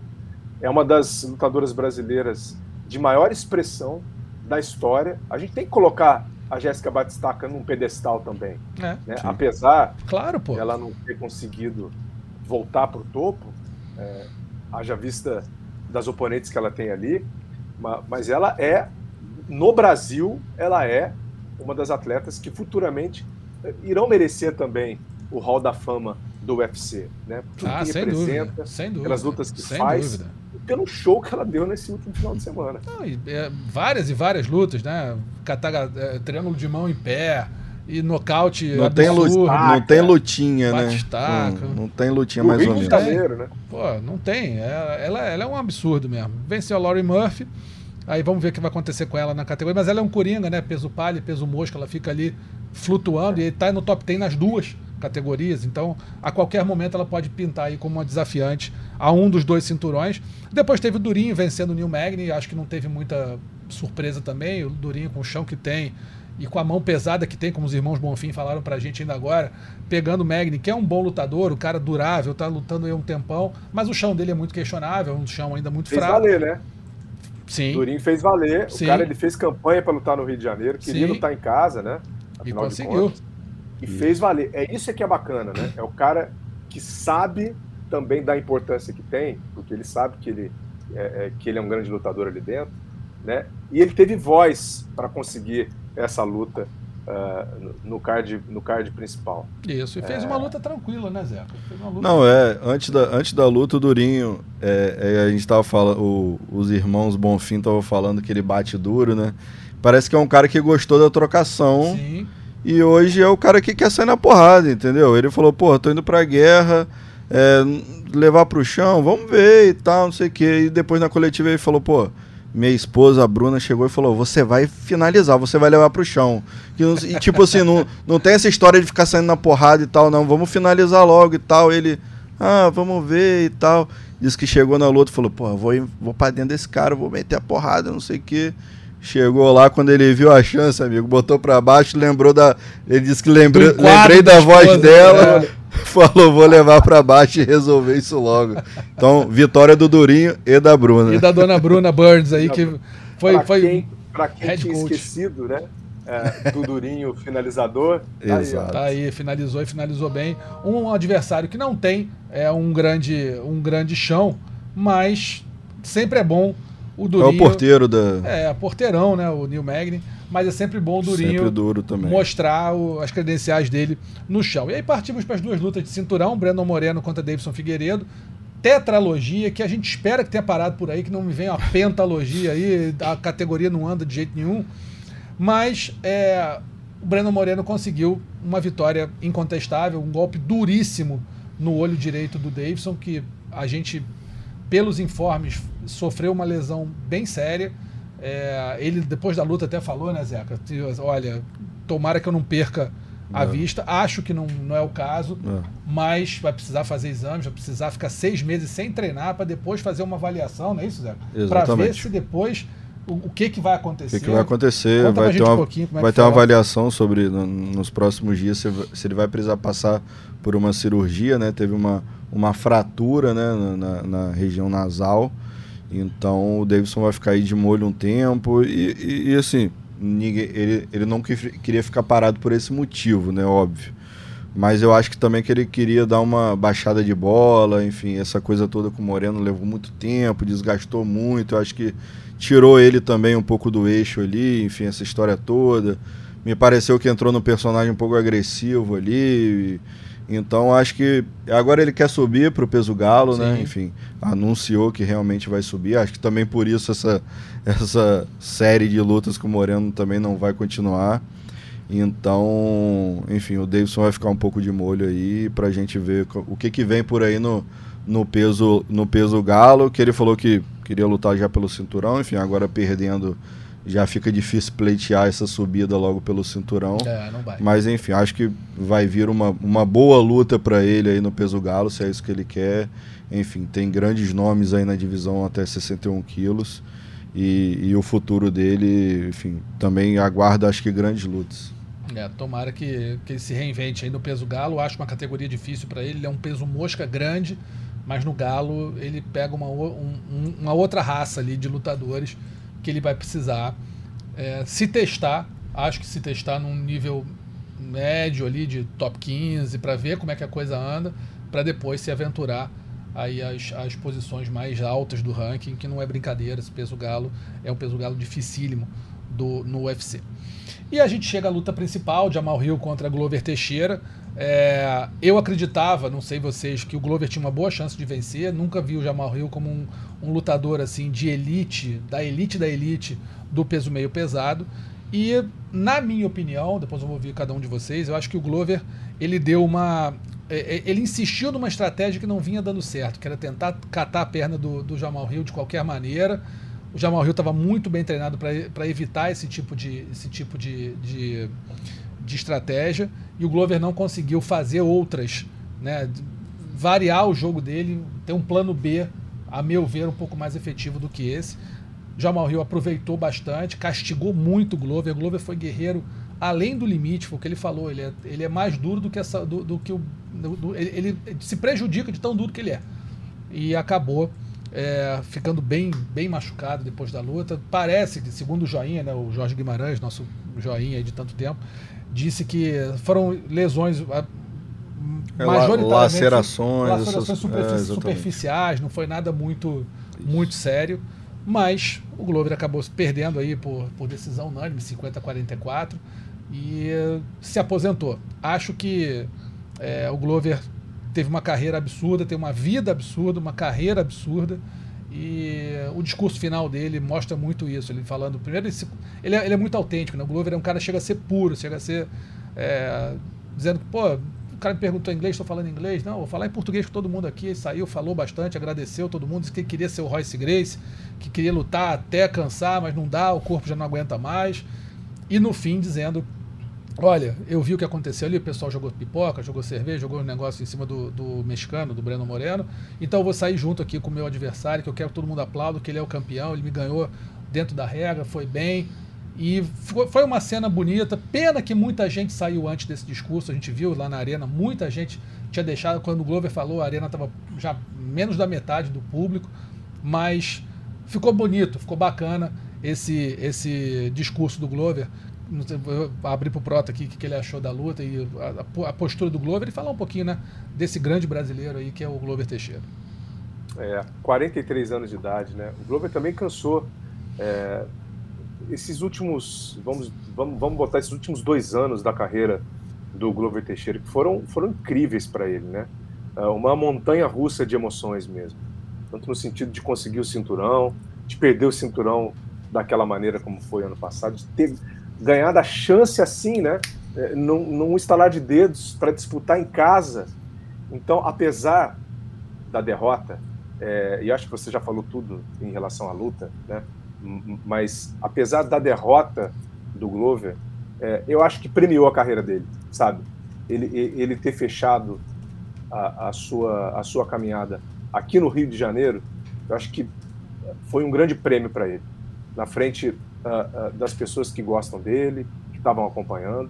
E: é uma das lutadoras brasileiras de maior expressão da história. A gente tem que colocar a Jéssica Batistaca num pedestal também. É, né? Apesar
C: claro, pô.
E: ela não ter conseguido voltar para o topo, é, haja vista das oponentes que ela tem ali, mas ela é, no Brasil, ela é uma das atletas que futuramente é, irão merecer também o Hall da Fama do UFC, né?
C: Tudo ah, que sem representa, dúvida, sem dúvida,
E: pelas lutas que
C: sem
E: faz,
C: dúvida.
E: pelo show que ela deu nesse último final de semana.
C: Não, e, é, várias e várias lutas, né? Cataga, é, triângulo de mão em pé, e nocaute
D: não tem, não tem lutinha, né? Não, não, tem lutinha mais ou menos.
C: né? Pô, não tem. É, ela, ela é um absurdo mesmo. Venceu a Laurie Murphy. Aí vamos ver o que vai acontecer com ela na categoria. Mas ela é um coringa, né? Peso palha, peso mosca. Ela fica ali flutuando e ele tá no top 10 nas duas categorias. Então, a qualquer momento ela pode pintar aí como uma desafiante a um dos dois cinturões. Depois teve o Durinho vencendo o New Magni. Acho que não teve muita surpresa também. O Durinho com o chão que tem e com a mão pesada que tem, como os irmãos Bonfim falaram pra gente ainda agora, pegando o Magni, que é um bom lutador, o cara durável, tá lutando aí um tempão, mas o chão dele é muito questionável, um chão ainda muito
E: fez
C: fraco.
E: Fez valer, né?
C: Sim.
E: Durinho fez valer. Sim. O cara ele fez campanha para lutar no Rio de Janeiro, queria Sim. lutar em casa, né?
C: Afinal e conseguiu.
E: e isso. fez valer. É isso que é bacana, né? É o cara que sabe também da importância que tem, porque ele sabe que ele é, é, que ele é um grande lutador ali dentro, né? E ele teve voz para conseguir essa luta uh, no, card, no card principal.
C: Isso, e fez é... uma luta tranquila, né, Zé?
D: Não, é, antes da, antes da luta, o Durinho, é, é, a gente estava falando, o, os irmãos Bonfim estavam falando que ele bate duro, né? Parece que é um cara que gostou da trocação. Sim. E hoje é o cara que quer sair na porrada, entendeu? Ele falou, pô, tô indo pra guerra, é, levar pro chão, vamos ver e tal, não sei o quê. E depois na coletiva ele falou, pô, minha esposa, a Bruna, chegou e falou: Você vai finalizar, você vai levar pro chão. E, e tipo assim, não, não tem essa história de ficar saindo na porrada e tal, não. Vamos finalizar logo e tal. Ele, ah, vamos ver e tal. Disse que chegou na luta e falou: Pô, vou, vou pra dentro desse cara, vou meter a porrada, não sei o quê. Chegou lá quando ele viu a chance, amigo, botou pra baixo, lembrou da. Ele disse que lembrei, lembrei da, da voz dela. É. Falou, vou levar para baixo e resolver isso logo. Então, vitória do Durinho e da Bruna.
C: E da dona Bruna Burns aí, que foi. Pra
E: foi quem, pra quem tinha coach. esquecido, né? É, do Durinho finalizador.
C: Tá Exato. Aí, tá aí, finalizou e finalizou bem. Um adversário que não tem é um grande, um grande chão, mas sempre é bom o Durinho.
D: É o porteiro da.
C: É, porteirão, né? O Neil Magny mas é sempre bom o Durinho mostrar o, as credenciais dele no chão. E aí partimos para as duas lutas de cinturão, Brandon Moreno contra Davidson Figueiredo. Tetralogia, que a gente espera que tenha parado por aí, que não me venha uma pentalogia aí, a categoria não anda de jeito nenhum. Mas é, o Breno Moreno conseguiu uma vitória incontestável, um golpe duríssimo no olho direito do Davidson, que a gente, pelos informes, sofreu uma lesão bem séria. É, ele, depois da luta, até falou, né, Zeca? Olha, tomara que eu não perca a não. vista. Acho que não, não é o caso, não. mas vai precisar fazer exames, vai precisar ficar seis meses sem treinar para depois fazer uma avaliação, não é isso, Zeca? Para ver se depois o, o, que, que vai acontecer.
D: O que, que vai acontecer? Conta vai ter uma, um vai ter uma avaliação sobre no, nos próximos dias se, se, ele vai precisar passar por uma cirurgia, né? Teve uma, uma fratura né, na, na região nasal. Então o Davidson vai ficar aí de molho um tempo e, e, e assim, ninguém, ele, ele não queria ficar parado por esse motivo, né? Óbvio. Mas eu acho que também que ele queria dar uma baixada de bola, enfim, essa coisa toda com o Moreno levou muito tempo, desgastou muito. Eu acho que tirou ele também um pouco do eixo ali, enfim, essa história toda. Me pareceu que entrou no personagem um pouco agressivo ali. Então acho que agora ele quer subir para o peso galo, né?
C: Sim.
D: Enfim, anunciou que realmente vai subir. Acho que também por isso essa, essa série de lutas com o Moreno também não vai continuar. Então, enfim, o Davidson vai ficar um pouco de molho aí pra gente ver o que, que vem por aí no, no peso no peso galo, que ele falou que queria lutar já pelo cinturão, enfim, agora perdendo já fica difícil pleitear essa subida logo pelo cinturão.
C: É, não vai.
D: Mas enfim, acho que vai vir uma, uma boa luta para ele aí no peso galo, se é isso que ele quer. Enfim, tem grandes nomes aí na divisão até 61 quilos. E, e o futuro dele, enfim, também aguarda acho que grandes lutas.
C: É, tomara que, que ele se reinvente aí no peso galo. Acho uma categoria difícil para ele. Ele é um peso mosca grande, mas no galo ele pega uma, um- um- uma outra raça ali de lutadores que ele vai precisar é, se testar. Acho que se testar num nível médio ali de top 15 para ver como é que a coisa anda, para depois se aventurar aí as, as posições mais altas do ranking, que não é brincadeira. Esse peso galo é um peso galo dificílimo do, no UFC. E a gente chega à luta principal, Jamal Hill contra Glover Teixeira. É, eu acreditava, não sei vocês, que o Glover tinha uma boa chance de vencer. Nunca vi o Jamal Hill como um, um lutador assim de elite, da elite da elite do peso meio pesado. E na minha opinião, depois eu vou ouvir cada um de vocês, eu acho que o Glover ele deu uma é, é, ele insistiu numa estratégia que não vinha dando certo, que era tentar catar a perna do, do Jamal Hill de qualquer maneira. O Jamal Hill estava muito bem treinado para evitar esse tipo de, esse tipo de, de, de estratégia e o Glover não conseguiu fazer outras, né, variar o jogo dele, ter um plano B, a meu ver, um pouco mais efetivo do que esse. Jamal Hill aproveitou bastante, castigou muito o Glover. O Glover foi guerreiro além do limite, foi o que ele falou. Ele é, ele é mais duro do que, essa, do, do que o. do- ele, ele se prejudica de tão duro que ele é. E acabou é, ficando bem, bem machucado depois da luta. Parece que, segundo o Joinha, né, o Jorge Guimarães, nosso Joinha de tanto tempo, disse que foram lesões.
D: É,
C: majoritariamente
D: lacerações,
C: lacerações
D: essas- é,
C: superficiais, não foi nada muito, muito sério. Mas o Glover acabou se perdendo aí por, por decisão unânime, 50 a 44, e se aposentou. Acho que eh, o Glover teve uma carreira absurda, tem uma vida absurda, uma carreira absurda. E o discurso final dele mostra muito isso. Ele falando, primeiro, ele, é, ele é muito autêntico, né? O Glover é um cara que chega a ser puro, chega a ser. é, dizendo que, pô, o cara me perguntou em inglês, estou falando em inglês. Não, vou falar em português com todo mundo aqui. Ele saiu, falou bastante, agradeceu todo mundo, disse que queria ser o Royce Grace, que queria lutar até cansar, mas não dá, o corpo já não aguenta mais. E no fim, dizendo Olha, eu vi o que aconteceu ali, o pessoal jogou pipoca, jogou cerveja, jogou um negócio em cima do, do mexicano, do Breno Moreno. Então eu vou sair junto aqui com o meu adversário, que eu quero que todo mundo aplaude, que ele é o campeão, ele me ganhou dentro da regra, foi bem. E foi, uma cena bonita. Pena que muita gente saiu antes desse discurso, a gente viu lá na arena, muita gente tinha deixado, quando o Glover falou, a arena estava já menos da metade do público, mas ficou bonito, ficou bacana esse, esse discurso do Glover. Abrir para o Prota aqui o que que ele achou da luta e a, a postura do Glover e falar um pouquinho né, desse grande brasileiro aí que é o Glover Teixeira.
E: É, 43 anos de idade, né? O Glover também cansou. É, esses últimos, vamos, vamos, vamos botar esses últimos dois anos da carreira do Glover Teixeira, que foram, foram incríveis para ele, né? É uma montanha russa de emoções mesmo. Tanto no sentido de conseguir o cinturão, de perder o cinturão daquela maneira como foi ano passado, de ter ganhado a chance assim, né? É, Num, num estalar de dedos para disputar em casa. Então, apesar da derrota, é, e acho que você já falou tudo em relação à luta, né? Mas apesar da derrota do Glover, é, eu acho que premiou a carreira dele, sabe? Ele, ele ter fechado a, a sua, a sua caminhada aqui no Rio de Janeiro, eu acho que foi um grande prêmio para ele, na frente ah, ah, das pessoas que gostam dele, que estavam acompanhando,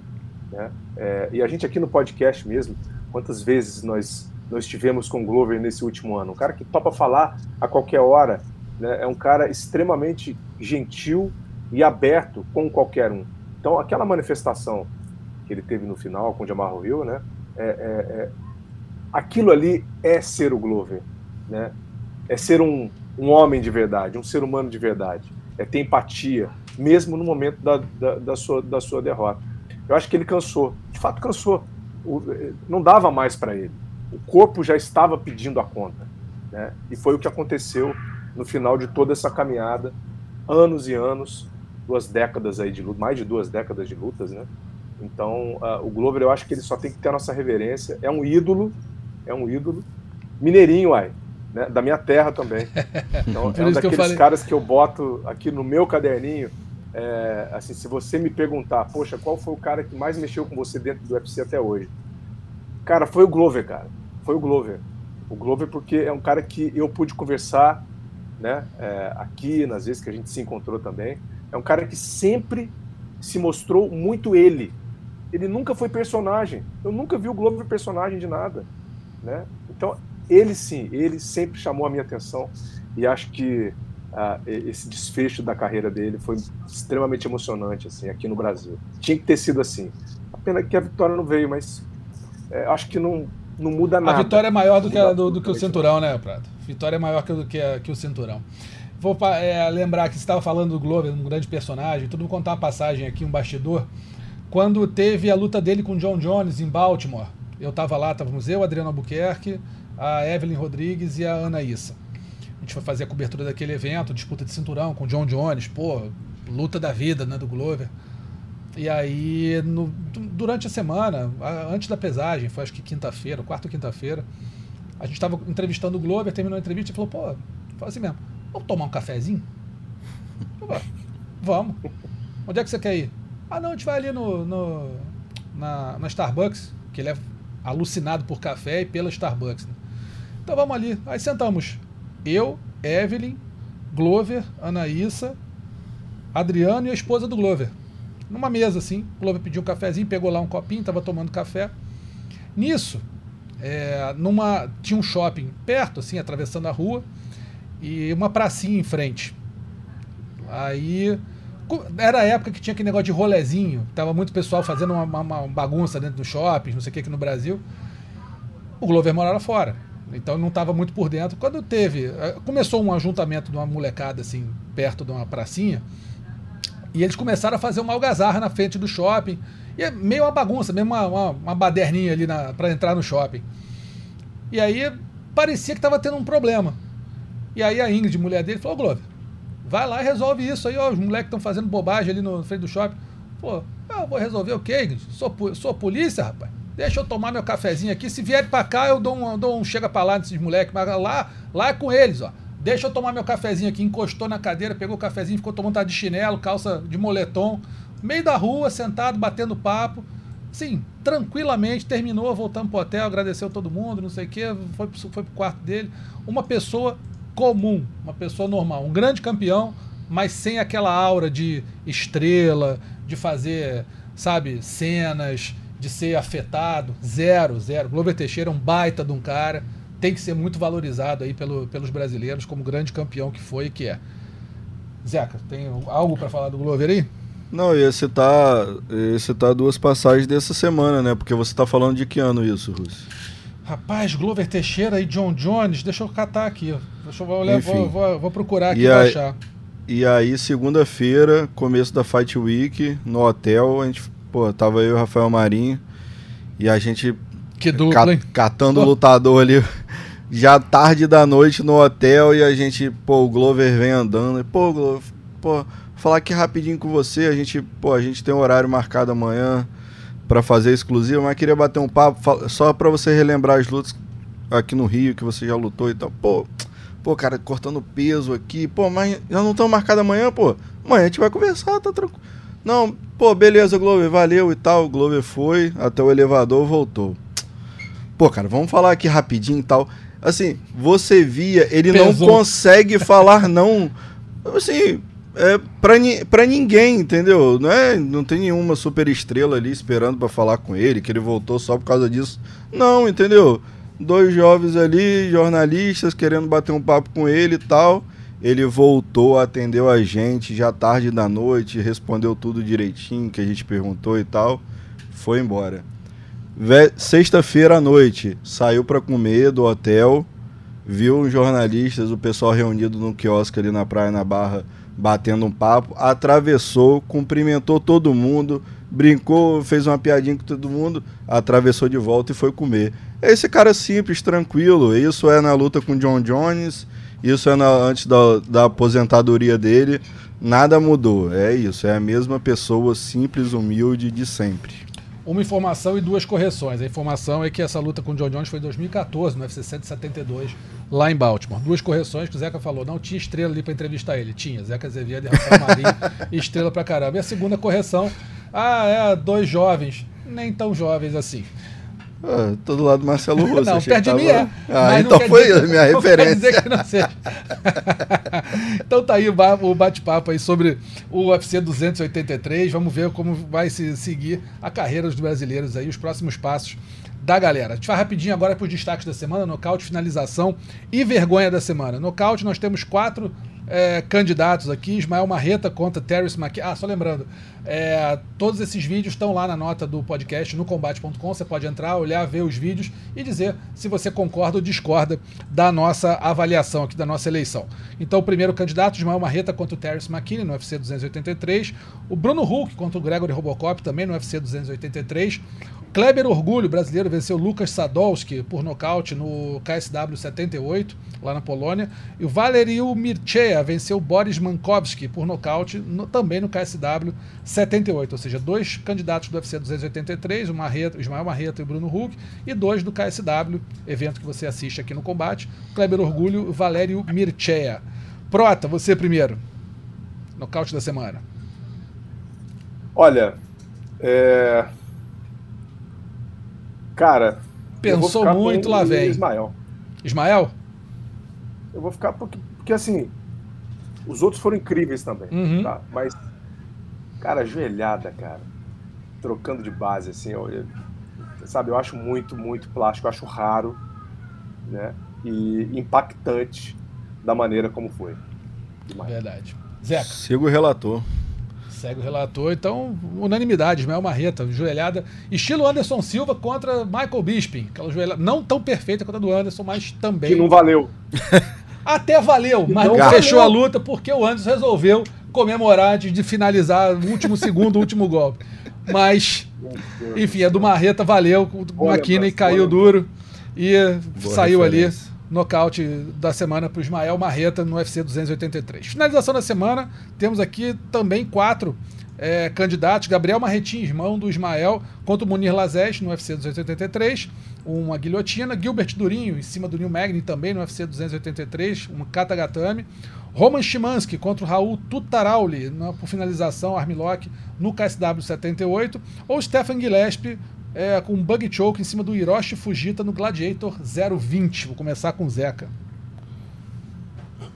E: né? É, e a gente aqui no podcast mesmo, quantas vezes nós nós tivemos com o Glover nesse último ano? Um cara que topa falar a qualquer hora, né? é um cara extremamente gentil e aberto com qualquer um. Então, aquela manifestação que ele teve no final com o Jamal Hill, né? É, é, é, aquilo ali é ser o Glover, né? É ser um, um homem de verdade, um ser humano de verdade. É ter empatia, mesmo no momento da, da, da sua, da sua derrota. Eu acho que ele cansou, de fato cansou. o, não dava mais para ele. O corpo já estava pedindo a conta. Né? E foi o que aconteceu no final de toda essa caminhada, anos e anos, duas décadas aí de luta, mais de duas décadas de lutas, né? Então, uh, o Glover, eu acho que ele só tem que ter a nossa reverência. É um ídolo, é um ídolo. Mineirinho, ai, né? da minha terra também. Então, é um daqueles que caras que eu boto aqui no meu caderninho. É, assim, se você me perguntar, poxa, qual foi o cara que mais mexeu com você dentro do UFC até hoje? Cara, foi o Glover, cara. Foi o Glover. O Glover porque é um cara que eu pude conversar, né? É, aqui, nas vezes que a gente se encontrou também. É um cara que sempre se mostrou muito ele. Ele nunca foi personagem. Eu nunca vi o Glover personagem de nada, né? Então, ele sim, ele sempre chamou a minha atenção e acho que uh, esse desfecho da carreira dele foi extremamente emocionante assim aqui no Brasil. Tinha que ter sido assim. A pena que a vitória não veio, mas é, acho que não, não muda nada.
C: A vitória é maior do que, a, do, do que o cinturão, né, Prato? Vitória é maior que, que, a, que o cinturão. Vou é, lembrar que você estava falando do Glover, um grande personagem. Tudo vou contar uma passagem aqui, um bastidor. Quando teve a luta dele com o John Jones em Baltimore, eu estava lá, estávamos eu, Adriano Albuquerque, a Evelyn Rodrigues e a Ana Issa. A gente foi fazer a cobertura daquele evento, disputa de cinturão com o John Jones, pô, luta da vida, né, do Glover. E aí, no, durante a semana, antes da pesagem, foi acho que quinta-feira, quarta ou quinta-feira, a gente estava entrevistando o Glover, terminou a entrevista e falou, pô, fala assim mesmo, Vamos tomar um cafezinho? Vamos. Onde é que você quer ir? Ah, não, a gente vai ali no, no na, na, Starbucks, que ele é alucinado por café e pela Starbucks. Né? Então vamos ali. Aí sentamos. Eu, Evelyn, Glover, Anaísa, Adriano e a esposa do Glover. Numa mesa assim. O Glover pediu um cafezinho, pegou lá um copinho, estava tomando café. Nisso, é, numa, tinha um shopping perto, assim, atravessando a rua e uma pracinha em frente. Aí era a época que tinha aquele negócio de rolezinho, tava muito pessoal fazendo uma, uma, uma bagunça dentro do shopping, não sei o que aqui no Brasil. O Glover morava fora, então não estava muito por dentro. Quando teve, eh, começou um ajuntamento de uma molecada assim, perto de uma pracinha, e eles começaram a fazer uma algazarra na frente do shopping. E é meio uma bagunça, mesmo uma, uma, uma baderninha ali para entrar no shopping. E aí parecia que estava tendo um problema. E aí a Ingrid, mulher dele, falou: Glover, vai lá e resolve isso aí, ó. Os moleques estão fazendo bobagem ali no frente do shopping. Pô, eu vou resolver o quê, Ingrid? Sou, sou polícia, rapaz. Deixa eu tomar meu cafezinho aqui. Se vier pra cá, eu dou um, dou um chega pra lá desses moleques. Mas lá, lá é com eles, ó. Deixa eu tomar meu cafezinho aqui. Encostou na cadeira, pegou o cafezinho, ficou tomando de chinelo, calça de moletom. Meio da rua, sentado, batendo papo. Sim, tranquilamente, terminou, voltamos pro hotel, agradeceu todo mundo, não sei o quê, foi, foi pro quarto dele. Uma pessoa comum, uma pessoa normal, um grande campeão, mas sem aquela aura de estrela, de fazer, sabe, cenas, de ser afetado. Zero, zero. Glover Teixeira é um baita de um cara, tem que ser muito valorizado aí pelo, pelos brasileiros como grande campeão que foi e que é. Zeca, tem algo para falar do Glover aí?
D: Não, ia citar, ia citar duas passagens dessa semana, né? Porque você está falando de que ano isso, Russo?
C: Rapaz, Glover Teixeira e John Jones, deixa eu catar aqui. Deixa eu olhar, vou, vou, vou, procurar aqui pra achar.
D: E aí, segunda-feira, começo da Fight Week, no hotel, a gente, pô, tava eu e o Rafael Marinho, e a gente
C: que dupla,
D: hein? catando o lutador ali, já tarde da noite no hotel, e a gente, pô, o Glover vem andando, e, pô, Glover, pô, falar aqui rapidinho com você, a gente, pô, a gente tem um horário marcado amanhã, para fazer exclusivo, mas queria bater um papo só para você relembrar as lutas aqui no Rio que você já lutou e tal. Pô, pô, cara, cortando peso aqui. Pô, mas já não estão marcados amanhã, pô. Amanhã a gente vai conversar, tá tranquilo. Não, pô, beleza, Glover, valeu e tal. O Glover foi até o elevador, voltou. Pô, cara, vamos falar aqui rapidinho e tal. Assim, você via, ele Pesou. não consegue falar não. Assim, é pra, pra ninguém, entendeu? Não, é, não tem nenhuma super estrela ali esperando para falar com ele, que ele voltou só por causa disso. Não, entendeu? Dois jovens ali, jornalistas, querendo bater um papo com ele e tal. Ele voltou, atendeu a gente já tarde da noite, respondeu tudo direitinho que a gente perguntou e tal. Foi embora. Sexta-feira à noite, saiu para comer do hotel, viu os jornalistas, o pessoal reunido no quiosque ali na Praia na Barra batendo um papo, atravessou, cumprimentou todo mundo, brincou, fez uma piadinha com todo mundo, atravessou de volta e foi comer. É esse cara simples, tranquilo. Isso é na luta com John Jones, isso é na, antes da, da aposentadoria dele. Nada mudou. É isso, é a mesma pessoa simples, humilde de sempre.
C: Uma informação e duas correções. A informação é que essa luta com o John Jones foi em 2014, no UFC 172, lá em Baltimore. Duas correções que o Zeca falou. Não tinha estrela ali para entrevistar ele. Tinha. Zeca Azevedo e Rafael Marinho, estrela pra caramba. E a segunda correção, ah, é, dois jovens. Nem tão jovens assim.
D: Ah, tô do lado do Marcelo Russo.
C: Não, perto de mim é.
D: Ah, então foi
C: dizer-
D: a minha referência.
C: então tá aí o bate-papo aí sobre o UFC 283. Vamos ver como vai se seguir a carreira dos brasileiros aí, os próximos passos da galera. A gente vai rapidinho agora para os destaques da semana, nocaute, finalização e vergonha da semana. Nocaute, nós temos quatro é, candidatos aqui, Ismael Marreta contra Terence McKenna. Ah, só lembrando, é, todos esses vídeos estão lá na nota do podcast no combate.com. Você pode entrar, olhar, ver os vídeos e dizer se você concorda ou discorda da nossa avaliação aqui, da nossa eleição. Então, o primeiro candidato, Ismael Marreta contra o Terence McKinney no UFC 283. O Bruno Hulk contra o Gregory Robocop também no UFC 283. Kleber Orgulho, brasileiro, venceu Lucas Sadolski por nocaute no KSW 78, lá na Polônia. E o Valeriu Mircea venceu Boris Mankowski por nocaute no- também no KSW 78. Ou seja, dois candidatos do UFC 283, o, Marreta, Ismael Marreta e o Bruno Huck, e dois do KSW, evento que você assiste aqui no combate. Kleber Orgulho e o Valério Mircea. Prota, você primeiro. Nocaute da semana.
E: Olha, é... cara.
C: Pensou muito, lá vem.
E: Ismael.
C: Ismael?
E: Eu vou ficar porque, porque assim, os outros foram incríveis também,
C: Uhum.
E: tá? Mas, cara, joelhada, cara, trocando de base, assim, eu, eu- sabe, eu acho muito, muito plástico, eu acho raro, né? E impactante da maneira como foi. Demais.
C: Verdade. Zeca.
D: Siga o relator.
C: Segue o relator, então, unanimidade, Ismael Marreta, joelhada, estilo Anderson Silva contra Michael Bisping, aquela joelhada não tão perfeita quanto a do Anderson, mas também.
E: Que não valeu.
C: Até valeu, mas
E: não
C: não fechou a luta porque o Anderson resolveu comemorar antes de finalizar o último segundo, o último golpe. Mas, enfim, a do Marreta valeu, o McKinney caiu
E: boa
C: duro e
D: Boa
C: saiu ali
D: referência.
C: nocaute da semana para o Ismael Marreta no UFC 283. Finalização da semana, temos aqui também quatro é, candidatos. Gabriel Marretin, irmão do Ismael, contra o Munir Lazes no UFC 283, uma guilhotina. Gilbert Durinho, em cima do Neil Magny, também no UFC 283, um katagatame. Roman Shimansky contra o Raul Tutarauli, na, por finalização, armlock, no KSW 78. Ou Stefan Gillespie é, com um bug choke em cima do Hiroshi Fujita no Gladiator 020. Vou começar com o Zeca.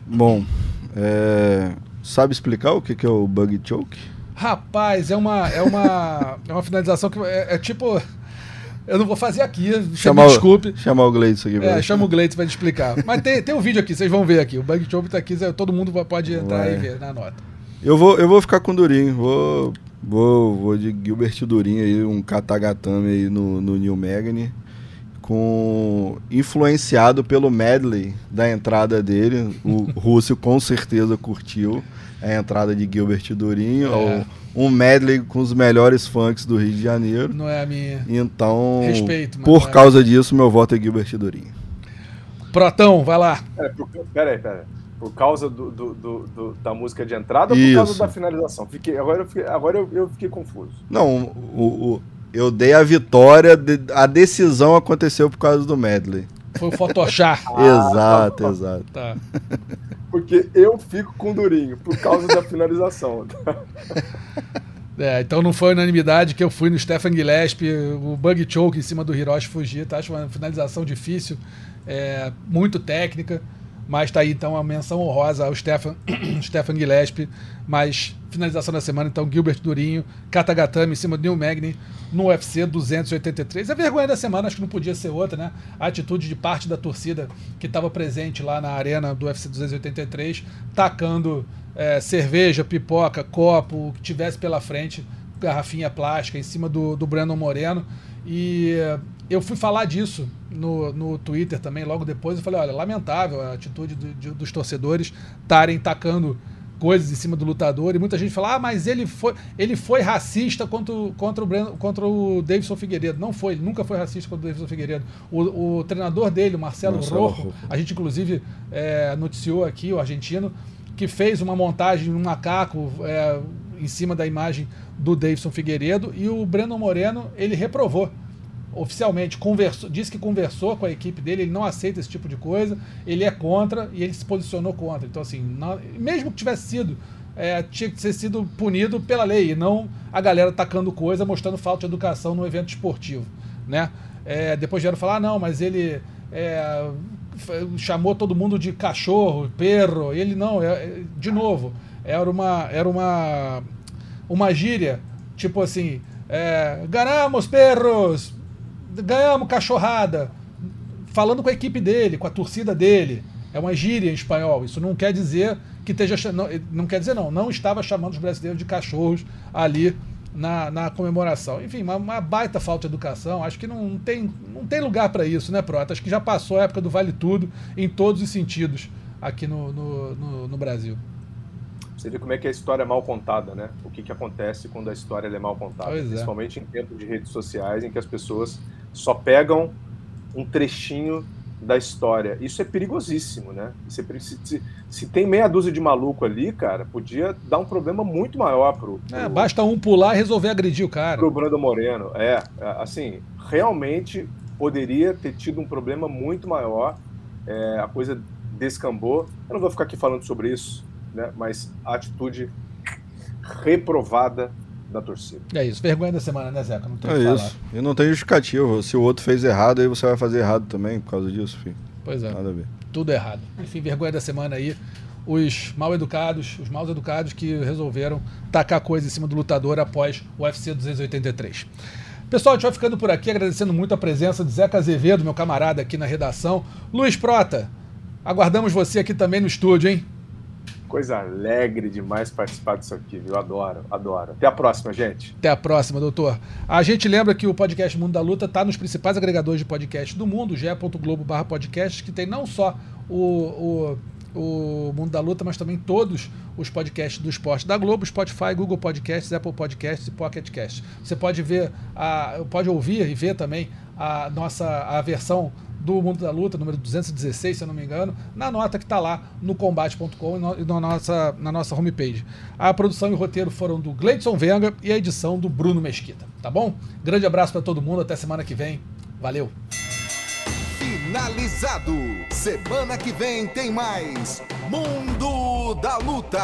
D: Bom, é, sabe explicar o que é o bug choke?
C: Rapaz, é uma, é uma, é uma finalização que é, é tipo. Eu não vou fazer aqui,
D: Chamar
C: desculpe.
D: Chamar o Gleidson aqui.
C: É, chama o Gleitz pra te explicar. Mas tem, tem um vídeo aqui, vocês vão ver aqui. O Bug Choke tá aqui, todo mundo pode entrar e ver na nota.
D: Eu vou, eu vou ficar com o Durinho. Vou, vou, vou de Gilbert Durinho aí, um katagatame aí no, no New Magny. Com, influenciado pelo medley da entrada dele. O Rússio com certeza curtiu a entrada de Gilbert Durinho.
C: É.
D: Um medley com os melhores funks do Rio de Janeiro.
C: Não é a minha.
D: Então,
C: Respeito, mas
D: por
C: é.
D: causa disso, meu voto é Gilbert Durinho.
C: Protão, vai lá.
E: Pera, por, pera aí, pera aí. Por causa do, do- do- do- da música de entrada ou por causa
D: Isso.
E: da finalização? Fiquei, agora eu fiquei, agora eu, eu fiquei confuso.
D: Não, o, o- eu dei a vitória, a decisão aconteceu por causa do medley.
C: Foi o Photoshop.
D: exato, exato.
C: Tá.
E: Porque eu fico com Durinho, por causa da finalização.
C: É, então não foi unanimidade que eu fui no Stefan Gillespie, o bug choke em cima do Hiroshi Fujita. Acho uma finalização difícil, é, muito técnica, mas tá aí então a menção honrosa ao Stefan, Stefan Gillespie. Mas finalização da semana, então Gilbert Durinho, Katagatame em cima do Neil Magny no UFC 283. A vergonha da semana, acho que não podia ser outra, né? A atitude de parte da torcida que estava presente lá na arena do UFC 283, tacando é, cerveja, pipoca, copo, o que tivesse pela frente, garrafinha plástica em cima do, do Brandon Moreno. E eh, eu fui falar disso no, no Twitter também, logo depois. Eu falei: olha, lamentável a atitude do- de- dos torcedores estarem tacando coisas em cima do lutador. E muita gente fala, ah, mas ele foi, ele foi racista contra, o- contra, o, Breno, contra o Davidson Figueiredo. Não foi, ele nunca foi racista contra o Davidson Figueiredo. O, o treinador dele, o Marcelo,
D: Marcelo
C: Rojo,
D: Rojo.
C: a gente inclusive é, noticiou aqui, o argentino, que fez uma montagem um macaco é, em cima da imagem do Davidson Figueiredo. E o Breno Moreno, ele reprovou oficialmente conversou, disse que conversou com a equipe dele, ele não aceita esse tipo de coisa, ele é contra e ele se posicionou contra. Então, assim, não- mesmo que tivesse sido, é, tinha que ter sido punido pela lei e não a galera tacando coisa, mostrando falta de educação no evento esportivo, né? É, depois vieram falar, ah, não, mas ele é, chamou todo mundo de cachorro, perro, ele não, é- é- de novo, era uma, era uma, uma gíria, tipo assim, é, ganhamos perros, ganhamos cachorrada, falando com a equipe dele, com a torcida dele. É uma gíria em espanhol. Isso não quer dizer que esteja. Não, não quer dizer, não. Não estava chamando os brasileiros de cachorros ali na, na comemoração. Enfim, uma, uma baita falta de educação. Acho que não tem, não tem lugar para isso, né, Prota? Acho que já passou a época do vale tudo em todos os sentidos aqui no, no, no- no Brasil.
E: Você vê como é que a história é mal contada, né? O que, que acontece quando a história é mal contada.
C: É.
E: Principalmente em tempos de redes sociais, em que as pessoas só pegam um trechinho da história. Isso é perigosíssimo, né? É se, se- se tem meia dúzia de maluco ali, cara, podia dar um problema muito maior pro, pro,
C: É, basta um pular e resolver agredir o cara.
E: pro Brando Moreno. É, é, assim, realmente poderia ter tido um problema muito maior. É, a coisa descambou. Eu não vou ficar aqui falando sobre isso, né? Mas a atitude reprovada da torcida.
C: É isso. Vergonha da semana, né, Zeca? Não tem o que
D: É
C: falar.
D: isso. E não tem justificativa. Se o outro fez errado, aí você vai fazer errado também por causa disso, filho.
C: Pois é.
D: Nada a ver.
C: tudo errado. Enfim, vergonha da semana aí. Os mal educados, os mal educados que resolveram tacar coisa em cima do lutador após o UFC 283. Pessoal, a gente vai ficando por aqui, agradecendo muito a presença de Zeca Azevedo, meu camarada aqui na redação. Luiz Prota, aguardamos você aqui também no estúdio, hein?
E: Coisa alegre demais participar disso aqui, viu? Adoro, adoro. Até a próxima, gente.
C: Até a próxima, doutor. A gente lembra que o podcast Mundo da Luta está nos principais agregadores de podcast do mundo, ge.globo barra podcast, que tem não só o, o, o Mundo da Luta, mas também todos os podcasts do esporte da Globo, Spotify, Google Podcasts, Apple Podcasts e Pocket Casts. Você pode ver, a, pode ouvir e ver também a nossa a versão do Mundo da Luta, número 216, se eu não me engano, na nota que está lá no combate.com e, no- na, nossa, na nossa homepage. A produção e o roteiro foram do Gleidson Venga e a edição do Bruno Mesquita, tá bom? Grande abraço para todo mundo, até semana que vem. Valeu!
B: Finalizado. Semana que vem tem mais Mundo da Luta.